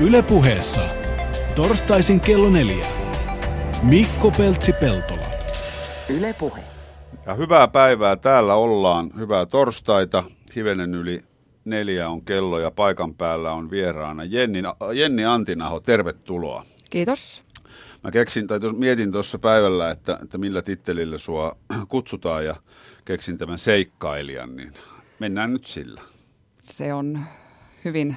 Ylepuheessa torstaisin kello neljä. Mikko Peltsi-Peltola. Ylepuhe. Ja hyvää päivää täällä ollaan. Hyvää torstaita. Hivenen yli neljä on kello ja paikan päällä on vieraana Jenni, Jenni Antinaho. Tervetuloa. Kiitos. Mä keksin, tai tos, mietin tuossa päivällä, että, että millä tittelillä sua kutsutaan ja keksin tämän seikkailijan, niin mennään nyt sillä. Se on hyvin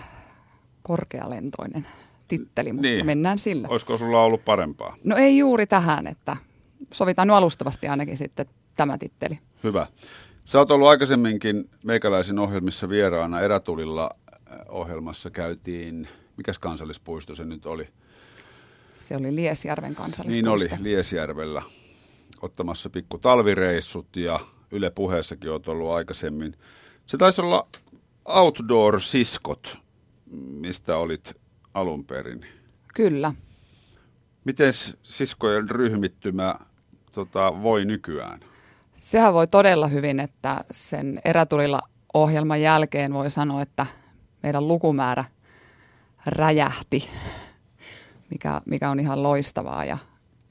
korkealentoinen titteli, mutta Niin. mennään sillä. Olisiko sulla ollut parempaa? No ei juuri tähän, että sovitaan nyt alustavasti ainakin sitten tämä titteli. Hyvä. Sä oot ollut aikaisemminkin meikäläisen ohjelmissa vieraana. Erätulilla äh, ohjelmassa käytiin, mikäs kansallispuisto se nyt oli? Se oli Liesjärven Niin kansallispuisto. oli, Liesjärvellä ottamassa pikku talvireissut ja Yle puheessakin oot ollut aikaisemmin. Se taisi olla Outdoor-siskot, mistä olit alun perin. Kyllä. Miten siskojen ryhmittymä tota, voi nykyään? Sehän voi todella hyvin, että sen erätulilla ohjelman jälkeen voi sanoa, että meidän lukumäärä räjähti, mikä, mikä on ihan loistavaa. Ja,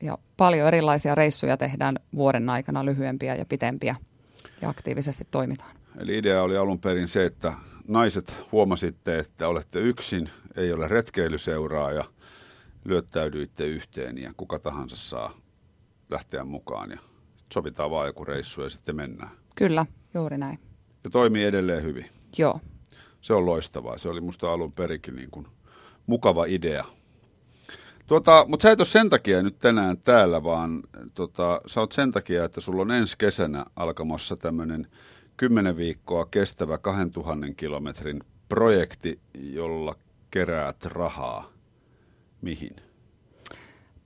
ja paljon erilaisia reissuja tehdään vuoden aikana, lyhyempiä ja pitempiä, ja aktiivisesti toimitaan. Eli idea oli alun perin se, että naiset huomasitte, että olette yksin, ei ole retkeilyseuraa ja lyöttäydyitte yhteen ja kuka tahansa saa lähteä mukaan ja sovitaan vaan joku reissu ja sitten mennään. Kyllä, juuri näin. Ja toimii edelleen hyvin. Joo. Se on loistavaa. Se oli musta alun perikin niin kuin mukava idea. Tuota, mutta sä et ole sen takia nyt tänään täällä, vaan tota, sä oot sen takia, että sulla on ensi kesänä alkamassa tämmöinen 10 viikkoa kestävä 2000 kilometrin projekti, jolla keräät rahaa. Mihin?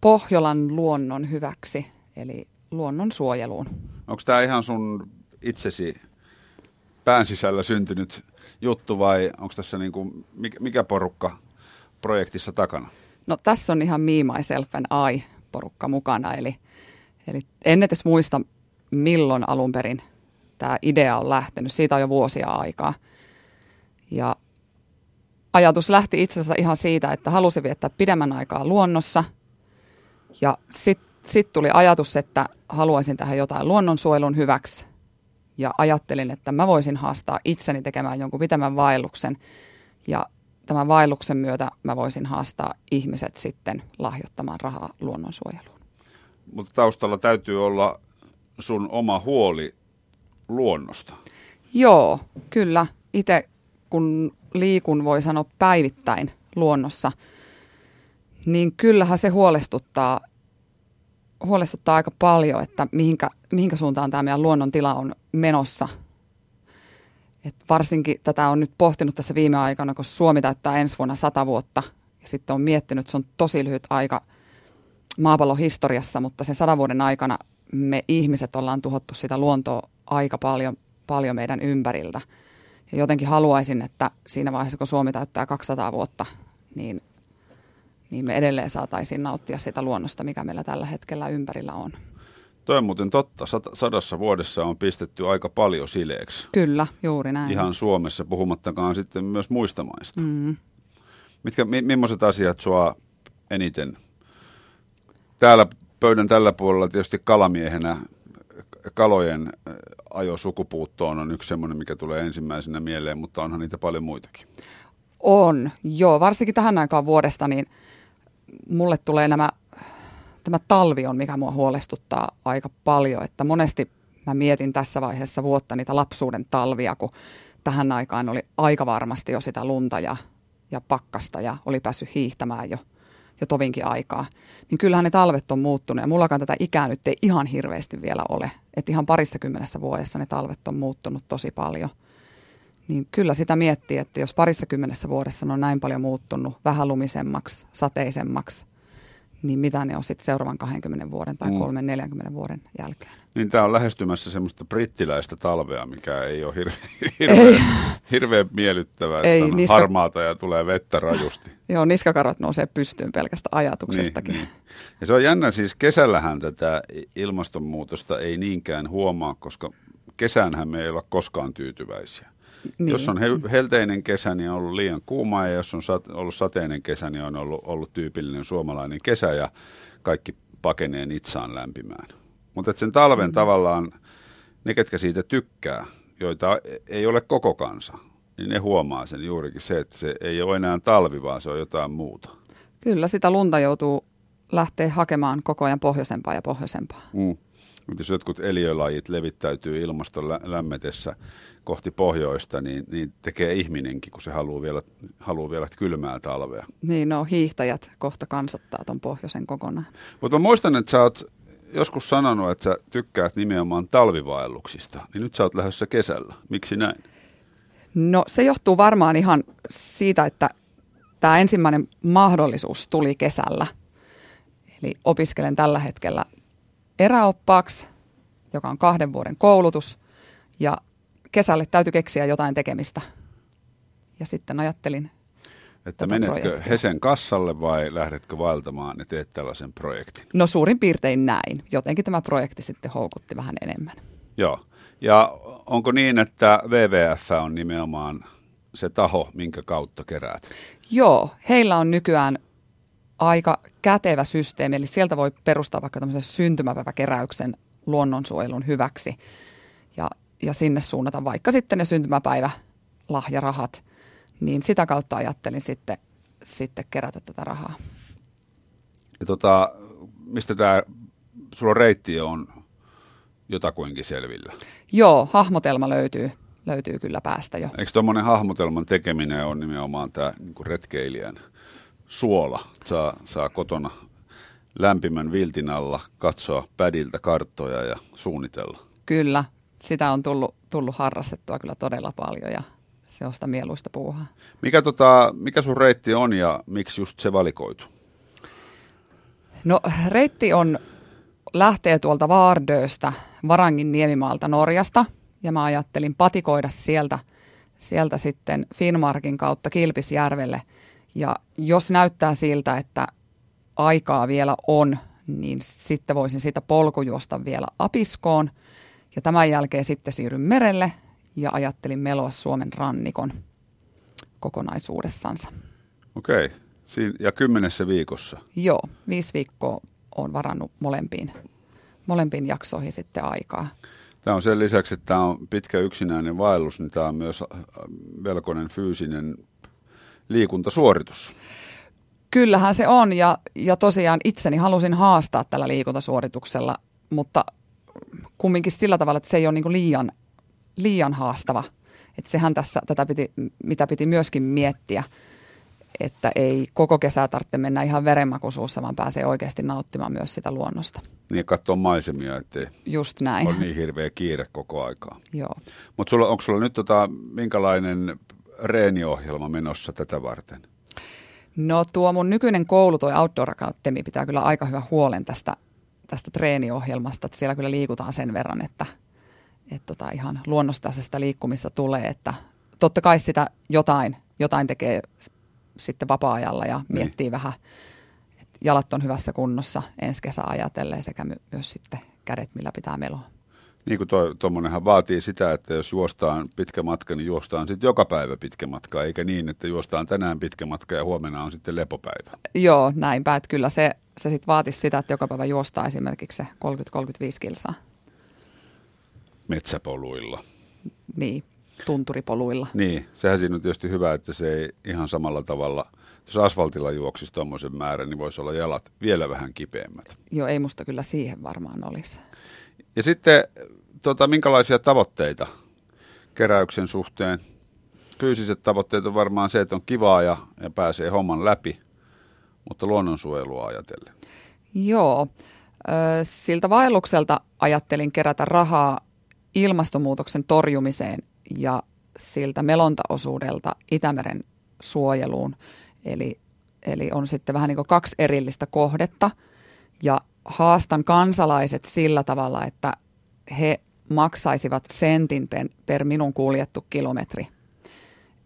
Pohjolan luonnon hyväksi, eli luonnon suojeluun. Onko tämä ihan sun itsesi pään sisällä syntynyt juttu vai onko tässä niin kuin, mikä, mikä porukka projektissa takana? No tässä on ihan Me, Myself and I porukka mukana, eli, eli en edes muista milloin alun perin tämä idea on lähtenyt. Siitä on jo vuosia aikaa. Ja ajatus lähti itse asiassa ihan siitä, että halusin viettää pidemmän aikaa luonnossa. Ja sitten sit tuli ajatus, että haluaisin tähän jotain luonnonsuojelun hyväksi. Ja ajattelin, että mä voisin haastaa itseni tekemään jonkun pitemmän vaelluksen. Ja tämän vaelluksen myötä mä voisin haastaa ihmiset sitten lahjoittamaan rahaa luonnonsuojeluun. Mutta taustalla täytyy olla sun oma huoli luonnosta. Joo, kyllä. Itse kun liikun, voi sanoa päivittäin luonnossa, niin kyllähän se huolestuttaa, huolestuttaa aika paljon, että mihinkä, mihinkä suuntaan tämä meidän luonnon tila on menossa. Et varsinkin tätä on nyt pohtinut tässä viime aikana, kun Suomi täyttää ensi vuonna sata vuotta. Ja sitten on miettinyt, että se on tosi lyhyt aika maapallon historiassa, mutta sen sadan vuoden aikana me ihmiset ollaan tuhottu sitä luontoa aika paljon, paljon meidän ympäriltä. Ja jotenkin haluaisin, että siinä vaiheessa, kun Suomi täyttää 200 vuotta, niin, niin me edelleen saataisiin nauttia sitä luonnosta, mikä meillä tällä hetkellä ympärillä on. Toi on muuten totta. Sadassa vuodessa on pistetty aika paljon sileeksi. Kyllä, juuri näin. Ihan Suomessa, puhumattakaan sitten myös muista maista. Mm. Mitkä, mi- millaiset asiat sua eniten? Täällä pöydän tällä puolella tietysti kalamiehenä kalojen ajo sukupuuttoon on yksi semmoinen, mikä tulee ensimmäisenä mieleen, mutta onhan niitä paljon muitakin. On, joo. Varsinkin tähän aikaan vuodesta, niin mulle tulee nämä, tämä talvi on, mikä mua huolestuttaa aika paljon. Että monesti mä mietin tässä vaiheessa vuotta niitä lapsuuden talvia, kun tähän aikaan oli aika varmasti jo sitä lunta ja, ja pakkasta ja oli päässyt hiihtämään jo, jo tovinkin aikaa. Niin kyllähän ne talvet on muuttunut ja mullakaan tätä ikää nyt ei ihan hirveästi vielä ole. Että ihan parissa kymmenessä vuodessa ne talvet on muuttunut tosi paljon. Niin kyllä sitä miettii, että jos parissa kymmenessä vuodessa ne on näin paljon muuttunut vähän lumisemmaksi, sateisemmaksi, niin mitä ne on sitten seuraavan 20 vuoden tai Mm. 3-40 vuoden jälkeen. Niin tämä on lähestymässä semmoista brittiläistä talvea, mikä ei ole hirveän, hirveän, hirveän miellyttävää, että Ei, on niska- harmaata ja tulee vettä rajusti. Joo, niskakarvat nousee pystyyn pelkästä ajatuksestakin. Niin, niin. Ja se on jännä, siis kesällähän tätä ilmastonmuutosta ei niinkään huomaa, koska kesäänhän me ei olla koskaan tyytyväisiä. Niin. Jos on helteinen kesä, niin on ollut liian kuuma ja jos on ollut sateinen kesä, niin on ollut, ollut tyypillinen suomalainen kesä ja kaikki pakenee itsaan lämpimään. Mutta sen talven mm. tavallaan ne, ketkä siitä tykkää, joita ei ole koko kansa, niin ne huomaa sen juurikin se, että se ei ole enää talvi, vaan se on jotain muuta. Kyllä, sitä lunta joutuu lähteä hakemaan koko ajan pohjoisempaa ja pohjoisempaa. Mm. Jos jotkut eliölajit levittäytyy ilmaston lä- lämmetessä kohti pohjoista, niin, niin tekee ihminenkin, kun se haluaa vielä, haluaa vielä kylmää talvea. Niin, no hiihtäjät kohta kansottaa tuon pohjoisen kokonaan. Mutta mä muistan, että sä oot joskus sanonut, että sä tykkäät nimenomaan talvivaelluksista, niin nyt sä oot lähdössä kesällä. Miksi näin? No se johtuu varmaan ihan siitä, että tämä ensimmäinen mahdollisuus tuli kesällä. Eli opiskelen tällä hetkellä eräoppaaksi, joka on kahden vuoden koulutus, ja kesälle täytyy keksiä jotain tekemistä. Ja sitten ajattelin että menetkö projektia. Hesen kassalle vai lähdetkö vaeltamaan ja teet tällaisen projektin? No suurin piirtein näin. Jotenkin tämä projekti sitten houkutti vähän enemmän. Joo. Ja onko niin, että WWF on nimenomaan se taho, minkä kautta keräät? Joo, heillä on nykyään aika kätevä systeemi, eli sieltä voi perustaa vaikka tämmöisen syntymäpäiväkeräyksen luonnonsuojelun hyväksi ja, ja sinne suunnata vaikka sitten ne syntymäpäivä lahjarahat, niin sitä kautta ajattelin sitten, sitten kerätä tätä rahaa. Ja tota, mistä tämä, sulla reitti on jotakuinkin selvillä? Joo, hahmotelma löytyy, löytyy kyllä päästä jo. Eikö tuommoinen hahmotelman tekeminen on nimenomaan tämä niin retkeilijän suola? Saa, saa kotona lämpimän viltin alla katsoa pädiltä karttoja ja suunnitella. Kyllä, sitä on tullut, tullut harrastettua kyllä todella paljon ja se on sitä mieluista puuhaa. Mikä, tota, mikä sun reitti on ja miksi just se valikoitu? No reitti on, lähtee tuolta Vaardöstä, Varangin niemimaalta Norjasta ja mä ajattelin patikoida sieltä, sieltä sitten Finnmarkin kautta Kilpisjärvelle. Ja jos näyttää siltä, että aikaa vielä on, niin sitten voisin sitä polkujuosta vielä Apiskoon. Ja tämän jälkeen sitten siirryn merelle ja ajattelin meloa Suomen rannikon kokonaisuudessansa. Okei, Siin, ja kymmenessä viikossa? Joo, viisi viikkoa on varannut molempiin, molempiin jaksoihin sitten aikaa. Tämä on sen lisäksi, että tämä on pitkä yksinäinen vaellus, niin tämä on myös äh, velkoinen fyysinen liikuntasuoritus. Kyllähän se on ja, ja tosiaan itseni halusin haastaa tällä liikuntasuorituksella, mutta kumminkin sillä tavalla, että se ei ole niin liian liian haastava. Että sehän tässä, tätä piti, mitä piti myöskin miettiä, että ei koko kesää tarvitse mennä ihan verenmakuisuussa, vaan pääsee oikeasti nauttimaan myös sitä luonnosta. Niin, katsoa maisemia, ettei Just näin. ole niin hirveä kiire koko aikaa. Joo. Mutta onko sulla nyt tota, minkälainen reeniohjelma menossa tätä varten? No tuo mun nykyinen koulu, tuo Outdoor Academy, pitää kyllä aika hyvä huolen tästä, tästä treeniohjelmasta, että siellä kyllä liikutaan sen verran, että – että tota ihan luonnostaisesta liikkumista tulee, että totta kai sitä jotain, jotain tekee sitten vapaa-ajalla ja niin. miettii vähän, että jalat on hyvässä kunnossa ensi kesä ajatellen sekä my- myös sitten kädet, millä pitää meloa. Niin kuin tuommoinenhan vaatii sitä, että jos juostaan pitkä matka, niin juostaan sitten joka päivä pitkä matka, eikä niin, että juostaan tänään pitkä matka ja huomenna on sitten lepopäivä. Joo, näinpä, että kyllä se, se sitten vaatisi sitä, että joka päivä juostaa esimerkiksi se 30-35 kilsaa metsäpoluilla. Niin, tunturipoluilla. Niin, sehän siinä on tietysti hyvä, että se ei ihan samalla tavalla, jos asfaltilla juoksisi tuommoisen määrän, niin voisi olla jalat vielä vähän kipeämmät. Joo, ei musta kyllä siihen varmaan olisi. Ja sitten, tota, minkälaisia tavoitteita keräyksen suhteen? Fyysiset tavoitteet on varmaan se, että on kivaa ja, ja pääsee homman läpi, mutta luonnonsuojelua ajatellen. Joo, siltä vaellukselta ajattelin kerätä rahaa ilmastonmuutoksen torjumiseen ja siltä melontaosuudelta Itämeren suojeluun. Eli, eli on sitten vähän niin kuin kaksi erillistä kohdetta ja haastan kansalaiset sillä tavalla, että he maksaisivat sentin per, per minun kuljettu kilometri.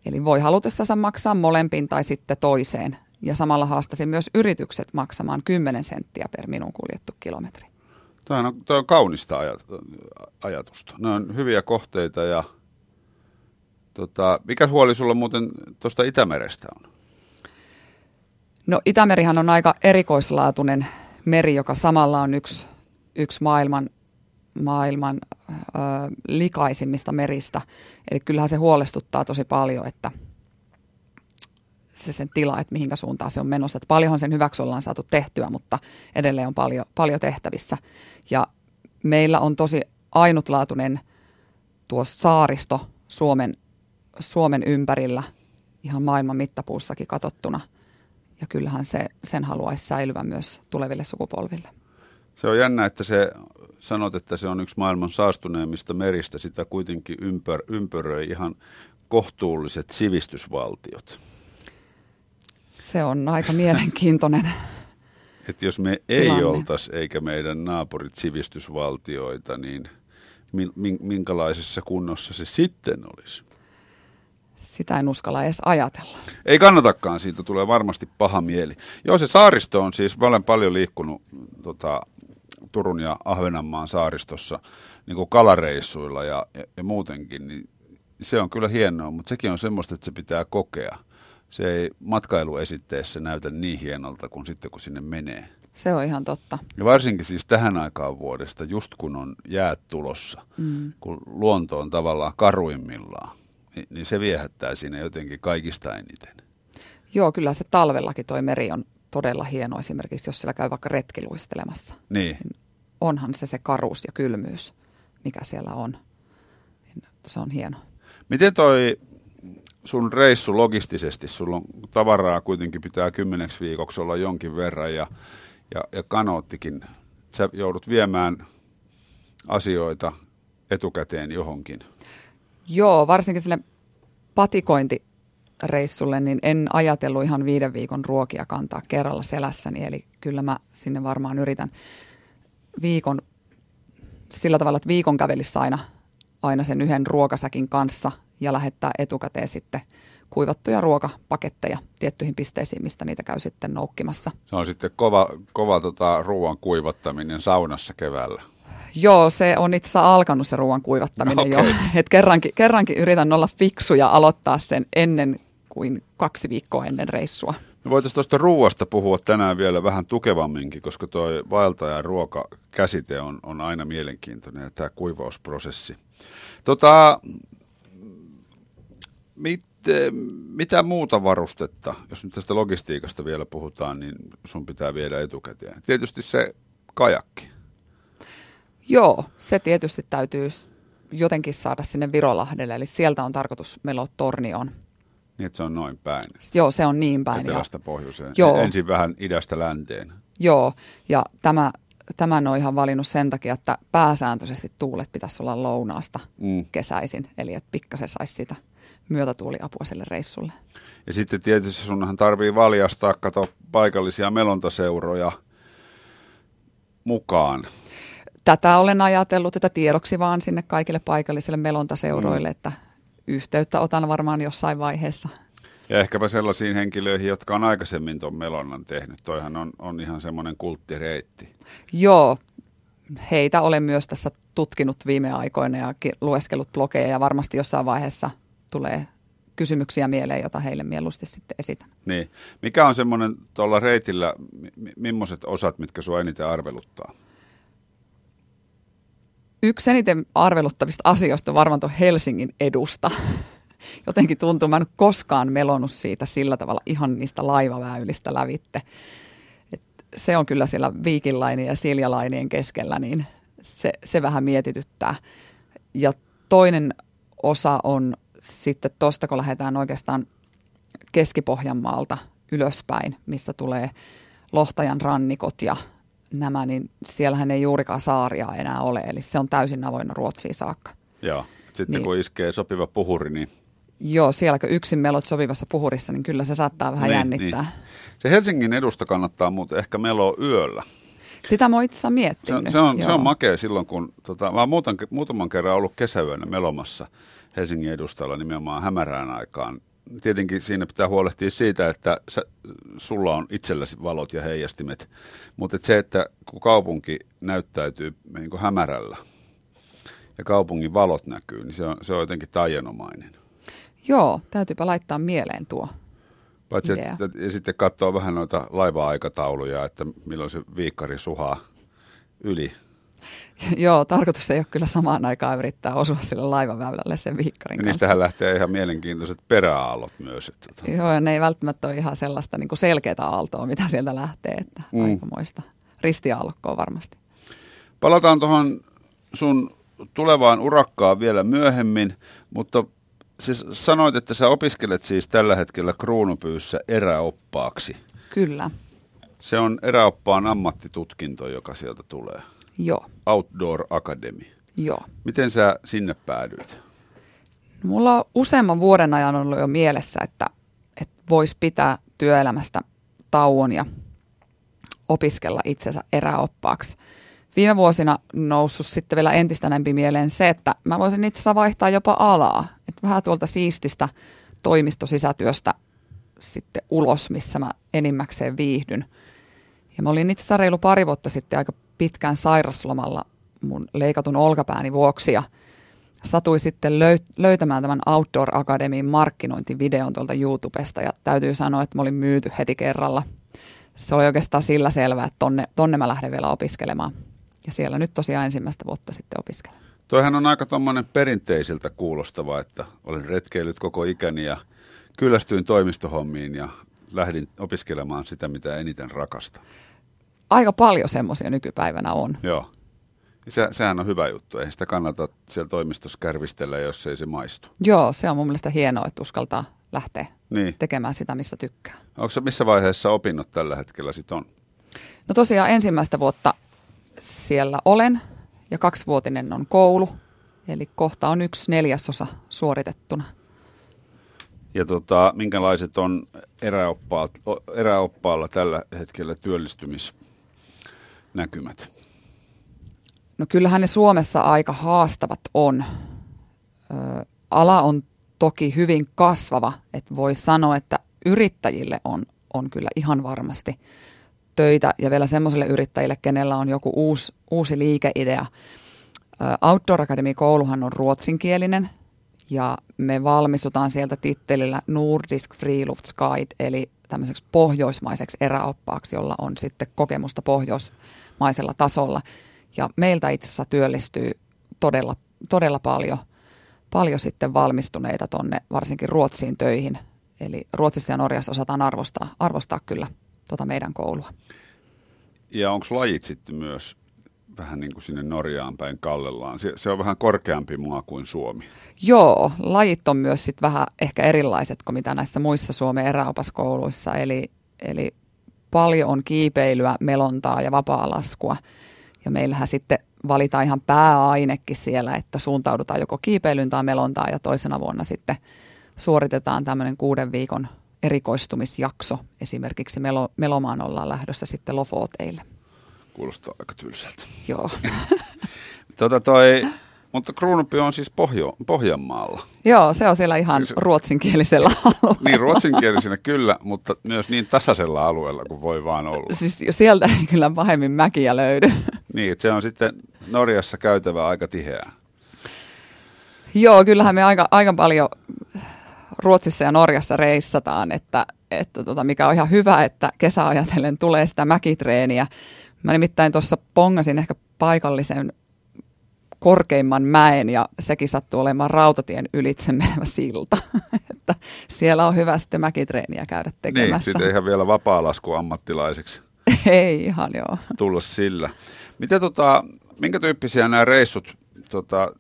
Eli voi halutessansa maksaa molempiin tai sitten toiseen. Ja samalla haastasin myös yritykset maksamaan 10 senttiä per minun kuljettu kilometri. Tämä on, tämä on kaunista ajatusta. Ne on hyviä kohteita ja Tota, mikä huoli sulla muuten tuosta Itämerestä on? No Itämerihan on aika erikoislaatuinen meri, joka samalla on yksi, yksi maailman, maailman ö, likaisimmista meristä. Eli kyllähän se huolestuttaa tosi paljon, että se sen tila, että mihinkä suuntaan se on menossa. Että paljonhan sen hyväksi ollaan saatu tehtyä, mutta edelleen on paljon, paljon tehtävissä. Ja meillä on tosi ainutlaatuinen tuo saaristo Suomen, Suomen ympärillä ihan maailman mittapuussakin katsottuna. Ja kyllähän se, sen haluaisi säilyä myös tuleville sukupolville. Se on jännä, että se sanot, että se on yksi maailman saastuneimmista meristä. Sitä kuitenkin ympär, ympäröi ihan kohtuulliset sivistysvaltiot. Se on aika mielenkiintoinen Että jos me ei oltaisi, eikä meidän naapurit sivistysvaltioita, niin minkälaisessa kunnossa se sitten olisi? Sitä en uskalla edes ajatella. Ei kannatakaan, siitä tulee varmasti paha mieli. Joo, se saaristo on siis, mä olen paljon liikkunut tota, Turun ja Ahvenanmaan saaristossa niin kuin kalareissuilla ja, ja, ja muutenkin, niin se on kyllä hienoa, mutta sekin on semmoista, että se pitää kokea. Se ei matkailuesitteessä näytä niin hienolta kuin sitten, kun sinne menee. Se on ihan totta. Ja varsinkin siis tähän aikaan vuodesta, just kun on jäät tulossa, mm. kun luonto on tavallaan karuimmillaan, niin, niin se viehättää siinä jotenkin kaikista eniten. Joo, kyllä se talvellakin toi meri on todella hieno esimerkiksi, jos siellä käy vaikka retkiluistelemassa. Niin. niin onhan se se karuus ja kylmyys, mikä siellä on. Niin se on hieno. Miten toi sun reissu logistisesti, sulla on tavaraa kuitenkin pitää kymmeneksi viikoksi olla jonkin verran ja, ja, ja kanoottikin. Sä joudut viemään asioita etukäteen johonkin. Joo, varsinkin sille patikointireissulle, niin en ajatellut ihan viiden viikon ruokia kantaa kerralla selässäni, eli kyllä mä sinne varmaan yritän viikon sillä tavalla, että viikon kävelissä aina, aina sen yhden ruokasäkin kanssa ja lähettää etukäteen sitten kuivattuja ruokapaketteja tiettyihin pisteisiin, mistä niitä käy sitten noukkimassa. Se on sitten kova, kova tota, ruoan kuivattaminen saunassa keväällä. Joo, se on itse asiassa alkanut se ruoan kuivattaminen okay. jo. Et kerrankin, kerrankin yritän olla fiksu ja aloittaa sen ennen kuin kaksi viikkoa ennen reissua. Me voitaisiin tuosta ruuasta puhua tänään vielä vähän tukevamminkin, koska tuo vaeltajan ruokakäsite on, on aina mielenkiintoinen ja tämä kuivausprosessi. Tota, mit, mitä muuta varustetta, jos nyt tästä logistiikasta vielä puhutaan, niin sun pitää viedä etukäteen? Tietysti se kajakki. Joo, se tietysti täytyy jotenkin saada sinne Virolahdelle, eli sieltä on tarkoitus meloa Tornioon. Niin, että se on noin päin. Joo, se on niin päin. Etelästä pohjoiseen. Joo. Ensin vähän idästä länteen. Joo, ja tämä, tämän on ihan valinnut sen takia, että pääsääntöisesti tuulet pitäisi olla lounaasta mm. kesäisin, eli että pikkasen saisi sitä myötätuuliapua sille reissulle. Ja sitten tietysti sunhan tarvii valjastaa, kato paikallisia melontaseuroja mukaan. Tätä olen ajatellut, että tiedoksi vaan sinne kaikille paikallisille melontaseuroille, mm. että yhteyttä otan varmaan jossain vaiheessa. Ja ehkäpä sellaisiin henkilöihin, jotka on aikaisemmin tuon melonnan tehnyt. Toihan on, on ihan semmoinen kulttireitti. Joo, heitä olen myös tässä tutkinut viime aikoina ja lueskellut blogeja ja varmasti jossain vaiheessa tulee kysymyksiä mieleen, jota heille mieluusti sitten esitän. Niin. Mikä on semmoinen tuolla reitillä, millaiset osat, mitkä sinua eniten arveluttaa? Yksi eniten arveluttavista asioista on varmaan tuon Helsingin edusta. Jotenkin tuntuu, mä en koskaan melonut siitä sillä tavalla ihan niistä laivaväylistä lävitte. Et se on kyllä siellä viikinlainien ja siljalainien keskellä, niin se, se vähän mietityttää. Ja toinen osa on sitten tuosta, kun lähdetään oikeastaan Keski-Pohjanmaalta ylöspäin, missä tulee Lohtajan rannikot ja nämä, niin siellähän ei juurikaan saaria enää ole, eli se on täysin avoinna Ruotsiin saakka. Joo, sitten niin, kun iskee sopiva puhuri, niin... Joo, sielläkö yksin melot sopivassa puhurissa, niin kyllä se saattaa vähän niin, jännittää. Niin. Se Helsingin edusta kannattaa muuten ehkä meloa yöllä. Sitä mä itse miettinyt. Se, se, on, se on makea silloin, kun tota, mä muutaman, muutaman kerran ollut kesäyönä melomassa Helsingin edustalla nimenomaan hämärään aikaan tietenkin siinä pitää huolehtia siitä, että sä, sulla on itselläsi valot ja heijastimet, mutta et se, että kun kaupunki näyttäytyy niin kuin hämärällä ja kaupungin valot näkyy, niin se on, se on jotenkin taianomainen. Joo, täytyypä laittaa mieleen tuo. Paitsi, idea. että, ja sitten katsoa vähän noita laiva-aikatauluja, että milloin se viikkari suhaa yli. Joo, tarkoitus ei ole kyllä samaan aikaan yrittää osua sille laivaväylälle sen viikkarin kanssa. niistähän lähtee ihan mielenkiintoiset peräaallot myös. Että, tota, Joo, ja ne ei välttämättä ole ihan sellaista niin selkeää aaltoa, mitä sieltä lähtee, että mm. aikamoista ristiaallokkoa varmasti. Palataan tuohon sun tulevaan urakkaan vielä myöhemmin, mutta siis sanoit, että sä opiskelet siis tällä hetkellä kruunupyyssä eräoppaaksi. Kyllä, Se on eräoppaan ammattitutkinto, joka sieltä tulee. Joo, Outdoor Academy. joo. Miten sä sinne päädyit? No, Mulla on useamman vuoden ajan ollut jo mielessä, että, että voisi pitää työelämästä tauon ja opiskella itsensä eräoppaaksi. Viime vuosina noussut sitten vielä entistä enempi mieleen se, että mä voisin itse asiassa vaihtaa jopa alaa. Että vähän tuolta siististä toimistosisätyöstä sitten ulos, missä mä enimmäkseen viihdyn. Ja mä olin itse asiassa reilu pari vuotta sitten aika pitkään sairaslomalla mun leikatun olkapääni vuoksi ja satui sitten löy- löytämään tämän Outdoor Academyin markkinointivideon tuolta YouTubesta ja täytyy sanoa, että mä olin myyty heti kerralla. Se oli oikeastaan sillä selvää, että tonne, tonne mä lähden vielä opiskelemaan. Ja siellä nyt tosiaan ensimmäistä vuotta sitten opiskelen. Toihan on aika tuommoinen perinteisiltä kuulostava, että olen retkeillyt koko ikäni ja kyllästyin toimistohommiin ja lähdin opiskelemaan sitä, mitä eniten rakastan. Aika paljon semmoisia nykypäivänä on. Joo. Se, sehän on hyvä juttu. Ei sitä kannata siellä toimistossa kärvistellä, jos ei se maistu. Joo, se on mun mielestä hienoa, että uskaltaa lähteä Niin. tekemään sitä, missä tykkää. Onko se missä vaiheessa opinnot tällä hetkellä sit on? No tosiaan ensimmäistä vuotta siellä olen ja kaksivuotinen on koulu. Eli kohta on yksi neljäsosa suoritettuna. Ja tota, minkälaiset on eräoppaat, eräoppaalla tällä hetkellä työllistymisnäkymät? No kyllähän ne Suomessa aika haastavat on. Ö, ala on toki hyvin kasvava, että voi sanoa, että yrittäjille on, on kyllä ihan varmasti töitä ja vielä semmoisille yrittäjille, kenellä on joku uusi, uusi liikeidea. Outdoor Academy kouluhan on ruotsinkielinen ja me valmistutaan sieltä tittelillä Nordisk Friluftsguide eli tämmöiseksi pohjoismaiseksi eräoppaaksi, jolla on sitten kokemusta pohjoismaisella tasolla. Ja meiltä itse asiassa työllistyy todella, todella paljon, paljon sitten valmistuneita tonne varsinkin Ruotsiin töihin. Eli Ruotsissa ja Norjassa osataan arvostaa, arvostaa kyllä tota meidän koulua. Ja onko lajit sitten myös vähän niin kuin sinne Norjaan päin kallellaan? Se, se on vähän korkeampi maa kuin Suomi. Joo, lajit on myös sit vähän ehkä erilaiset kuin mitä näissä muissa Suomen eräopaskouluissa. Eli, eli paljon on kiipeilyä, melontaa ja vapaa-laskua. Ja meillähän sitten valitaan ihan pääainekin siellä, että suuntaudutaan joko kiipeilyyn tai melontaan ja toisena vuonna sitten suoritetaan tämmöinen kuuden viikon erikoistumisjakso. Esimerkiksi Melo, Melomaan ollaan lähdössä sitten Lofoteille. Kuulostaa aika tylsältä. Joo. Tota toi, mutta Kruunupio on siis Pohjo, Pohjanmaalla. Joo, se on siellä ihan Siis- ruotsinkielisellä alueella. Niin ruotsinkielisenä kyllä, mutta myös niin tasaisella alueella kuin voi vaan olla. Siis jo sieltä ei kyllä pahemmin mäkiä löydy. Niin, että se on sitten Norjassa käytävä aika tiheää. Joo, kyllähän me aika, aika paljon Ruotsissa ja Norjassa reissataan, että, että tota, mikä on ihan hyvä, että kesäajatellen tulee sitä mäkitreeniä. Mä nimittäin tuossa pongasin ehkä paikallisen korkeimman mäen ja sekin sattuu olemaan rautatien ylitse menevä silta. että siellä on hyvä sitten mäkitreeniä käydä Niin, tekemässä. sitten ihan vielä vapaa-lasku ammattilaiseksi ei ihan joo. tulla sillä. Mitä tota, minkä tyyppisiä nämä reissut, tota,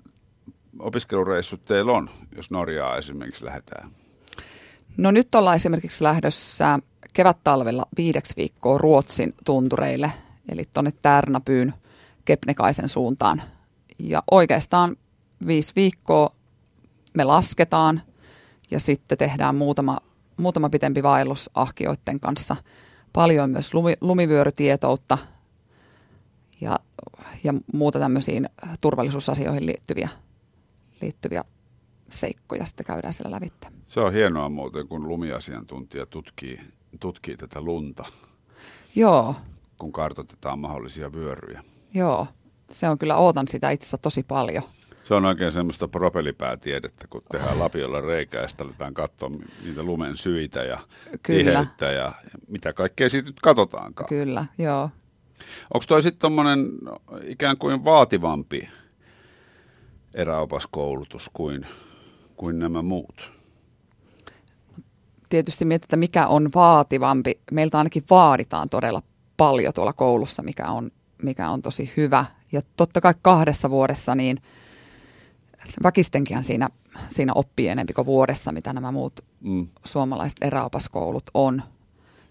opiskelureissut teillä on, jos Norjaa esimerkiksi lähdetään? No nyt ollaan esimerkiksi lähdössä kevät-talvella viideksi viikkoa Ruotsin tuntureille, eli tuonne Tärnäpyyn Kepnekaisen suuntaan. Ja oikeastaan viisi viikkoa me lasketaan ja sitten tehdään muutama, muutama pitempi vaellus ahkioiden kanssa. Paljon myös lumi, lumivyörytietoutta ja, ja muuta tämmöisiin turvallisuusasioihin liittyviä, liittyviä seikkoja sitten käydään siellä lävitse. Se on hienoa muuten, kun lumiasiantuntija tutkii, tutkii tätä lunta, Joo, kun kartoitetaan mahdollisia vyöryjä. joo. Se on kyllä, ootan sitä itse tosi paljon. Se on oikein semmoista propellipäätiedettä, kun tehdään lapiolla reikää ja sitten aletaan katsoa niitä lumen syitä ja Kyllä. tiheyttä ja mitä kaikkea siitä nyt katsotaankaan. Kyllä, joo. Onko toi sitten tommonen ikään kuin vaativampi eräopaskoulutus kuin, kuin nämä muut? Tietysti mietitään, mikä on vaativampi. Meiltä ainakin vaaditaan todella paljon tuolla koulussa, mikä on, mikä on tosi hyvä. Ja totta kai kahdessa vuodessa niin väkistenkin siinä, siinä oppii enempi kuin vuodessa, mitä nämä muut Mm. suomalaiset eräopaskoulut on.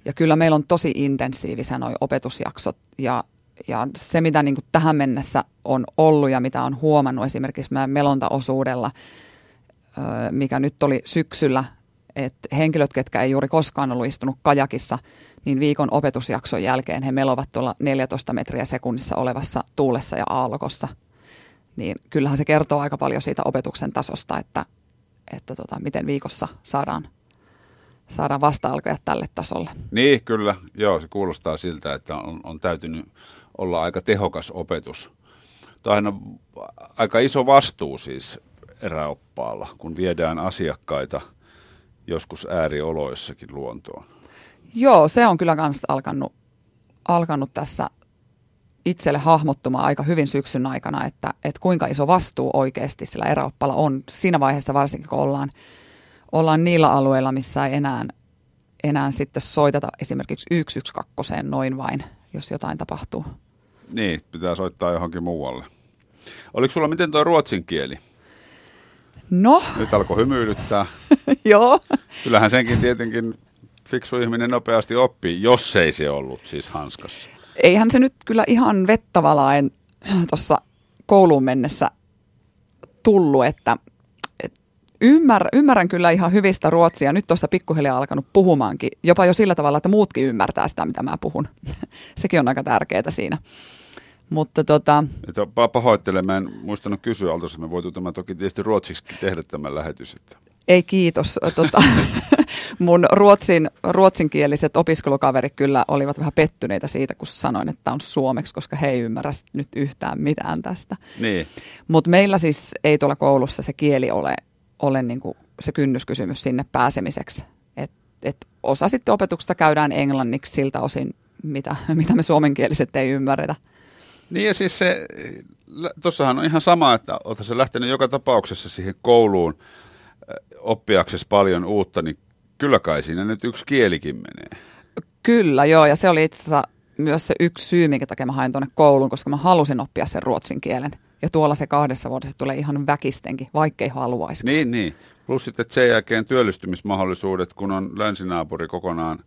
Ja kyllä meillä on tosi intensiivisiä nuo opetusjaksot ja, ja se, mitä niin kuin tähän mennessä on ollut ja mitä on huomannut esimerkiksi meidän melontaosuudella, mikä nyt oli syksyllä, että henkilöt, ketkä ei juuri koskaan ollut istunut kajakissa, niin viikon opetusjakson jälkeen he melovat tuolla 14 metriä sekunnissa olevassa tuulessa ja aallokossa. Niin kyllähän se kertoo aika paljon siitä opetuksen tasosta, että, että tota, miten viikossa saadaan, saadaan vasta-alkajat tälle tasolle. Niin, kyllä. Joo, se kuulostaa siltä, että on, on täytynyt olla aika tehokas opetus. Tämä on aika iso vastuu siis eräoppaalla, kun viedään asiakkaita joskus äärioloissakin luontoon. Joo, se on kyllä myös alkanut, alkanut tässä itselle hahmottumaan aika hyvin syksyn aikana, että, että kuinka iso vastuu oikeasti sillä eräoppalla on siinä vaiheessa varsinkin, kun ollaan, ollaan niillä alueilla, missä ei enää, enää sitten soiteta esimerkiksi 112 noin vain, jos jotain tapahtuu. Niin, pitää soittaa johonkin muualle. Oliko sulla miten tuo ruotsin kieli? No, Nyt alkoi hymyilyttää. joo. Kyllähän senkin tietenkin fiksu ihminen nopeasti oppii, jos ei se ollut siis hanskassa. Eihän se nyt kyllä ihan vettä valaen tuossa kouluun mennessä tullut, että, että ymmär, ymmärrän kyllä ihan hyvistä ruotsia. Nyt tuosta pikkuhiljaa alkanut puhumaankin, jopa jo sillä tavalla, että muutkin ymmärtää sitä, mitä mä puhun. Sekin on aika tärkeää siinä. Mutta tota, pahoittelen, mä en muistanut kysyä, oltaisiin me voitu tämä toki tietysti ruotsiksi tehdä tämä lähetys. Että. Ei kiitos. Tota, mun ruotsin, ruotsinkieliset opiskelukaverit kyllä olivat vähän pettyneitä siitä, kun sanoin, että on suomeksi, koska he ei ymmärrä nyt yhtään mitään tästä. Niin, Mutta meillä siis ei tuolla koulussa se kieli ole, ole niinku se kynnyskysymys sinne pääsemiseksi. Et, et osa sitten opetuksesta käydään englanniksi siltä osin, mitä, mitä me suomenkieliset ei ymmärretä. niin ja siis se, tuossahan on ihan sama, että oletko se lähtenyt joka tapauksessa siihen kouluun äh, oppiaksesi paljon uutta, niin kyllä kai siinä nyt yksi kielikin menee. Kyllä, joo, ja se oli itse asiassa myös se yksi syy, minkä takia mä hain tuonne kouluun, koska mä halusin oppia sen ruotsin kielen. Ja tuolla se kahdessa vuodessa tulee ihan väkistenkin, vaikkei haluaisi. Niin, niin. Plus sitten että sen jälkeen työllistymismahdollisuudet, kun on länsinaapuri kokonaan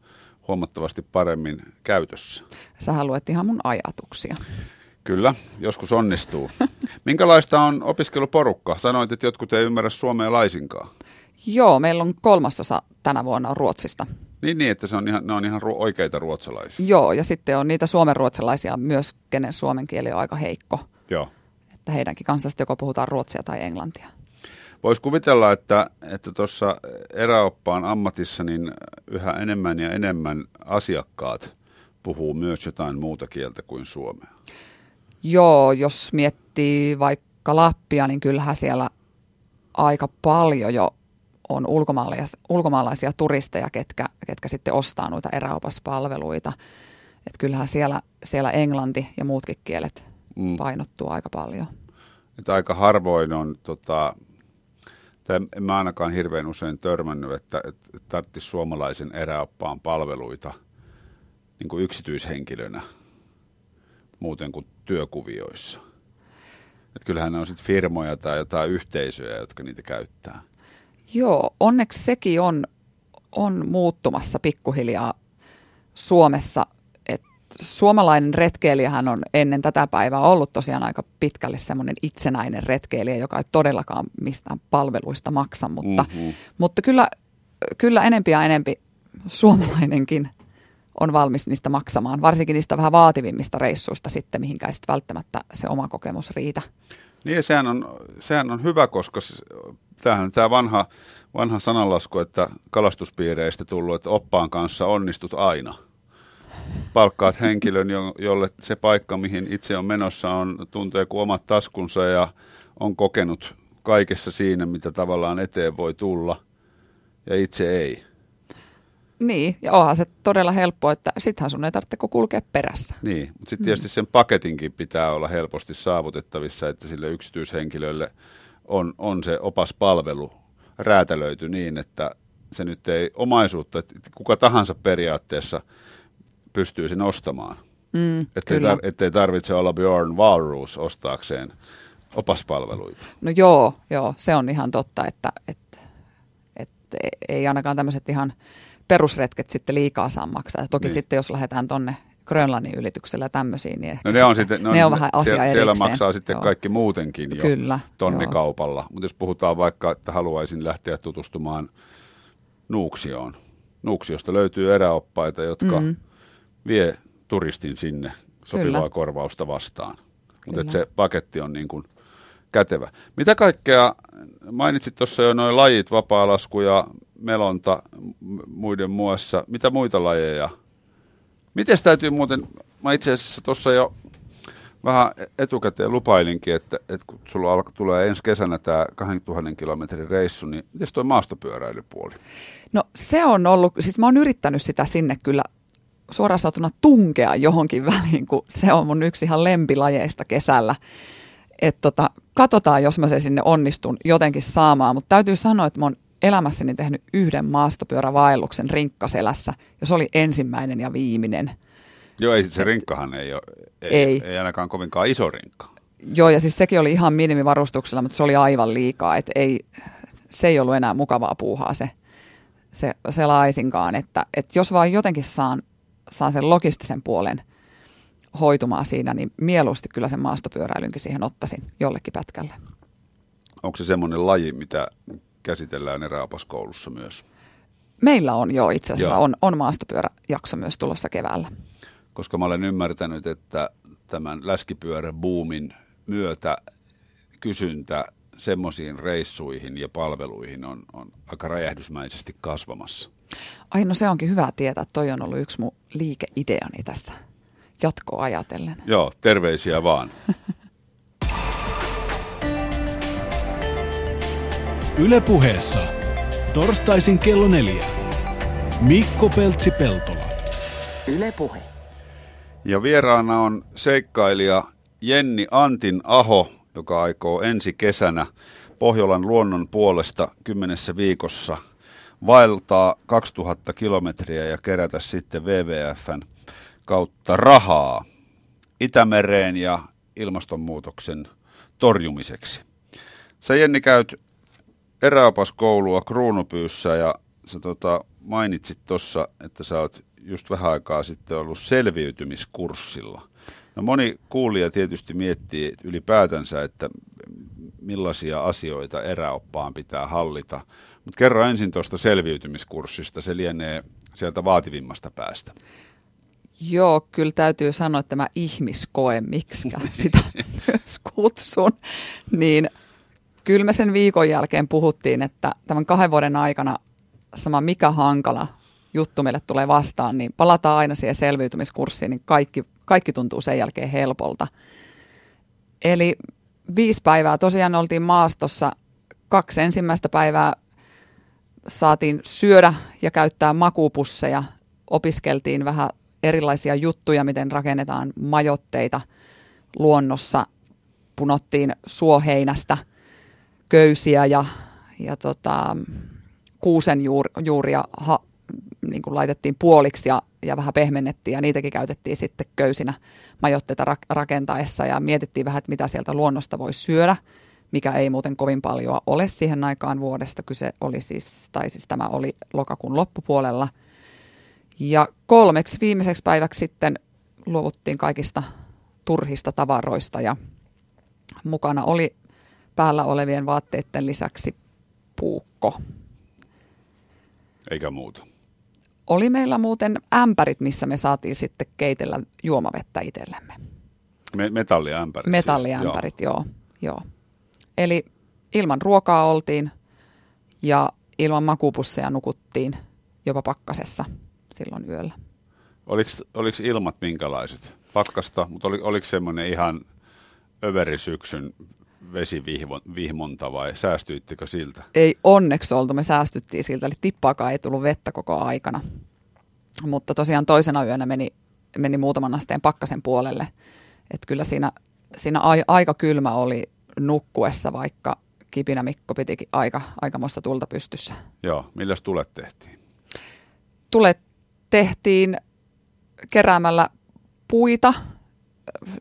huomattavasti paremmin käytössä. Sä haluat ihan mun ajatuksia. Kyllä, joskus onnistuu. Minkälaista on opiskeluporukka? Sanoit, että jotkut ei ymmärrä suomea laisinkaan. Joo, meillä on kolmasosa tänä vuonna on Ruotsista. Niin, niin että se on ihan, ne on ihan ru- oikeita ruotsalaisia. Joo, ja sitten on niitä suomenruotsalaisia myös, kenen suomen kieli on aika heikko. Joo. Että heidänkin kanssa sitten joko puhutaan ruotsia tai englantia. Voisi kuvitella, että että tuossa eräoppaan ammatissa niin yhä enemmän ja enemmän asiakkaat puhuu myös jotain muuta kieltä kuin suomea. Joo, jos miettii vaikka Lappia, niin kyllähän siellä aika paljon jo on ulkomaalaisia, ulkomaalaisia turisteja, ketkä, ketkä sitten ostaa noita eräopaspalveluita. Että kyllähän siellä, siellä englanti ja muutkin kielet Mm. painottuu aika paljon. Että aika harvoin on, tota, tai en mä ainakaan hirveän usein törmännyt, että, että tarvitsisi suomalaisen eräoppaan palveluita niin kuin yksityishenkilönä muuten kuin työkuvioissa. Että kyllähän ne on sitten firmoja tai jotain yhteisöjä, jotka niitä käyttää. Joo, onneksi sekin on, on muuttumassa pikkuhiljaa Suomessa. Et suomalainen retkeilijähän on ennen tätä päivää ollut tosiaan aika pitkälle semmoinen itsenäinen retkeilijä, joka ei todellakaan mistään palveluista maksa, mutta, Mhm. mutta kyllä, kyllä enempi ja enempi suomalainenkin on valmis niistä maksamaan, varsinkin niistä vähän vaativimmista reissuista sitten, mihinkä ei sitten välttämättä se oma kokemus riitä. Niin ja sehän on, sehän on hyvä, koska tämähän tämä vanha, vanha sananlasku, että kalastuspiireistä tullut, että oppaan kanssa onnistut aina. Palkkaat henkilön, jo- jolle se paikka, mihin itse on menossa, on, tuntee kuin omat taskunsa ja on kokenut kaikessa siinä, mitä tavallaan eteen voi tulla, ja itse ei. Niin, ja onhan se todella helppo, että sittenhän sun ei tarvitse kulkea perässä. Niin, mutta sitten tietysti sen paketinkin pitää olla helposti saavutettavissa, että sille yksityishenkilölle on, on se opaspalvelu räätälöity niin, että se nyt ei omaisuutta, että kuka tahansa periaatteessa pystyy sen ostamaan. Mm, ettei, tar- ettei tarvitse olla Bjorn Walrus ostaakseen opaspalveluita. No joo, joo, se on ihan totta, että, että, että ei ainakaan tämmöiset ihan perusretket sitten liikaa saa maksaa. Toki niin. sitten jos lähdetään tonne Grönlannin ylityksellä ja tämmöisiin, niin no ne on, sitten, ne on, ne on vähän asia siellä, siellä maksaa sitten joo. kaikki muutenkin jo Kyllä, tonnikaupalla. Mutta jos puhutaan vaikka, että haluaisin lähteä tutustumaan Nuuksioon. Nuuksiosta löytyy eräoppaita, jotka mm-hmm. vie turistin sinne sopivaa Kyllä. korvausta vastaan. Mutta se paketti on niin kuin kätevä. Mitä kaikkea, mainitsit tuossa jo noin lajit, vapaalasku ja melonta muiden muassa. Mitä muita lajeja? Miten täytyy muuten, mä itse asiassa tuossa jo vähän etukäteen lupailinkin, että, että kun sulla alka, tulee ensi kesänä tämä 2000 kilometrin reissu, niin miten tuo maastopyöräilypuoli? No se on ollut, siis mä oon yrittänyt sitä sinne kyllä suoraan saatuna tunkea johonkin väliin, kun se on mun yksi ihan lempilajeista kesällä. Että tota, katsotaan, jos mä se sinne onnistun jotenkin saamaan, mutta täytyy sanoa, että mä oon elämässäni tehnyt yhden maastopyörävaelluksen rinkkaselässä, ja se oli ensimmäinen ja viimeinen. Joo, ei se rinkkahan ei ole, ei, ei. ei ainakaan kovinkaan iso rinkka. Joo, ja siis sekin oli ihan minimivarustuksella, mutta se oli aivan liikaa, että ei, se ei ollut enää mukavaa puuhaa se, se, se laisinkaan, että, että jos vaan jotenkin saan, saan sen logistisen puolen hoitumaan siinä, niin mieluusti kyllä sen maastopyöräilynkin siihen ottaisin jollekin pätkälle. Onko se semmoinen laji, mitä käsitellään eräopaskoulussa myös? Meillä on jo itse asiassa, on, on maastopyöräjakso myös tulossa keväällä. Koska mä olen ymmärtänyt, että tämän läskipyöräbuumin myötä kysyntä semmoisiin reissuihin ja palveluihin on, on aika räjähdysmäisesti kasvamassa. Ai no se onkin hyvä tietää, toi on ollut yksi mun liikeideani tässä jatkoa ajatellen. Joo, terveisiä vaan. Ylepuheessa torstaisin kello neljä. Mikko Peltsi-Peltola. Ylepuhe. Ja vieraana on seikkailija Jenni Antin Aho, joka aikoo ensi kesänä Pohjolan luonnon puolesta kymmenessä viikossa vaeltaa 2000 kilometriä ja kerätä sitten WWFn kautta rahaa Itämereen ja ilmastonmuutoksen torjumiseksi. Sä Jenni käyt eräopaskoulua Kruunupyyssä ja sä tota, mainitsit tuossa, että sä oot just vähän aikaa sitten ollut selviytymiskurssilla. No moni kuulija tietysti miettii ylipäätänsä, että millaisia asioita eräoppaan pitää hallita. Mutta kerro ensin tuosta selviytymiskurssista, se lienee sieltä vaativimmasta päästä. Joo, kyllä täytyy sanoa, että tämä ihmiskoe, miksi sitä myös kutsun, niin kyllä me sen viikon jälkeen puhuttiin, että tämän kahden vuoden aikana sama mikä hankala juttu meille tulee vastaan, niin palataan aina siihen selviytymiskurssiin, niin kaikki, kaikki tuntuu sen jälkeen helpolta. Eli viisi päivää. Tosiaan oltiin maastossa, kaksi ensimmäistä päivää saatiin syödä ja käyttää makuupusseja, opiskeltiin vähän erilaisia juttuja, miten rakennetaan majotteita luonnossa, punottiin suoheinästä köysiä ja, ja tota, kuusen juur, juuria ha, niin kuin laitettiin puoliksi ja, ja vähän pehmennettiin ja niitäkin käytettiin sitten köysinä majotteita rak, rakentaessa ja mietittiin vähän, että mitä sieltä luonnosta voi syödä, mikä ei muuten kovin paljon ole siihen aikaan vuodesta. Kyse oli siis, tai siis tämä oli lokakuun loppupuolella. Ja kolmeksi viimeiseksi päiväksi sitten luovuttiin kaikista turhista tavaroista ja mukana oli päällä olevien vaatteiden lisäksi puukko. Eikä muuta. Oli meillä muuten ämpärit, missä me saatiin sitten keitellä juomavettä itsellemme. Me- metalliämpärit. Siis. Metalliämpärit, siis. joo. joo. Eli ilman ruokaa oltiin ja ilman makupusseja nukuttiin jopa pakkasessa silloin yöllä. Oliko, oliko ilmat minkälaiset? Pakkasta, mutta oli, oliko semmoinen ihan överisyksyn vesivihmonta vai säästyittekö siltä? Ei onneksi oltu, me säästyttiin siltä, eli tippaakaan ei tullut vettä koko aikana. Mutta tosiaan toisena yönä meni, meni muutaman asteen pakkasen puolelle. Että kyllä siinä, siinä a, aika kylmä oli nukkuessa, vaikka kipinä Mikko pitikin aika, aikamoista tulta pystyssä. Joo, milläs tulet tehtiin? Tulet tehtiin keräämällä puita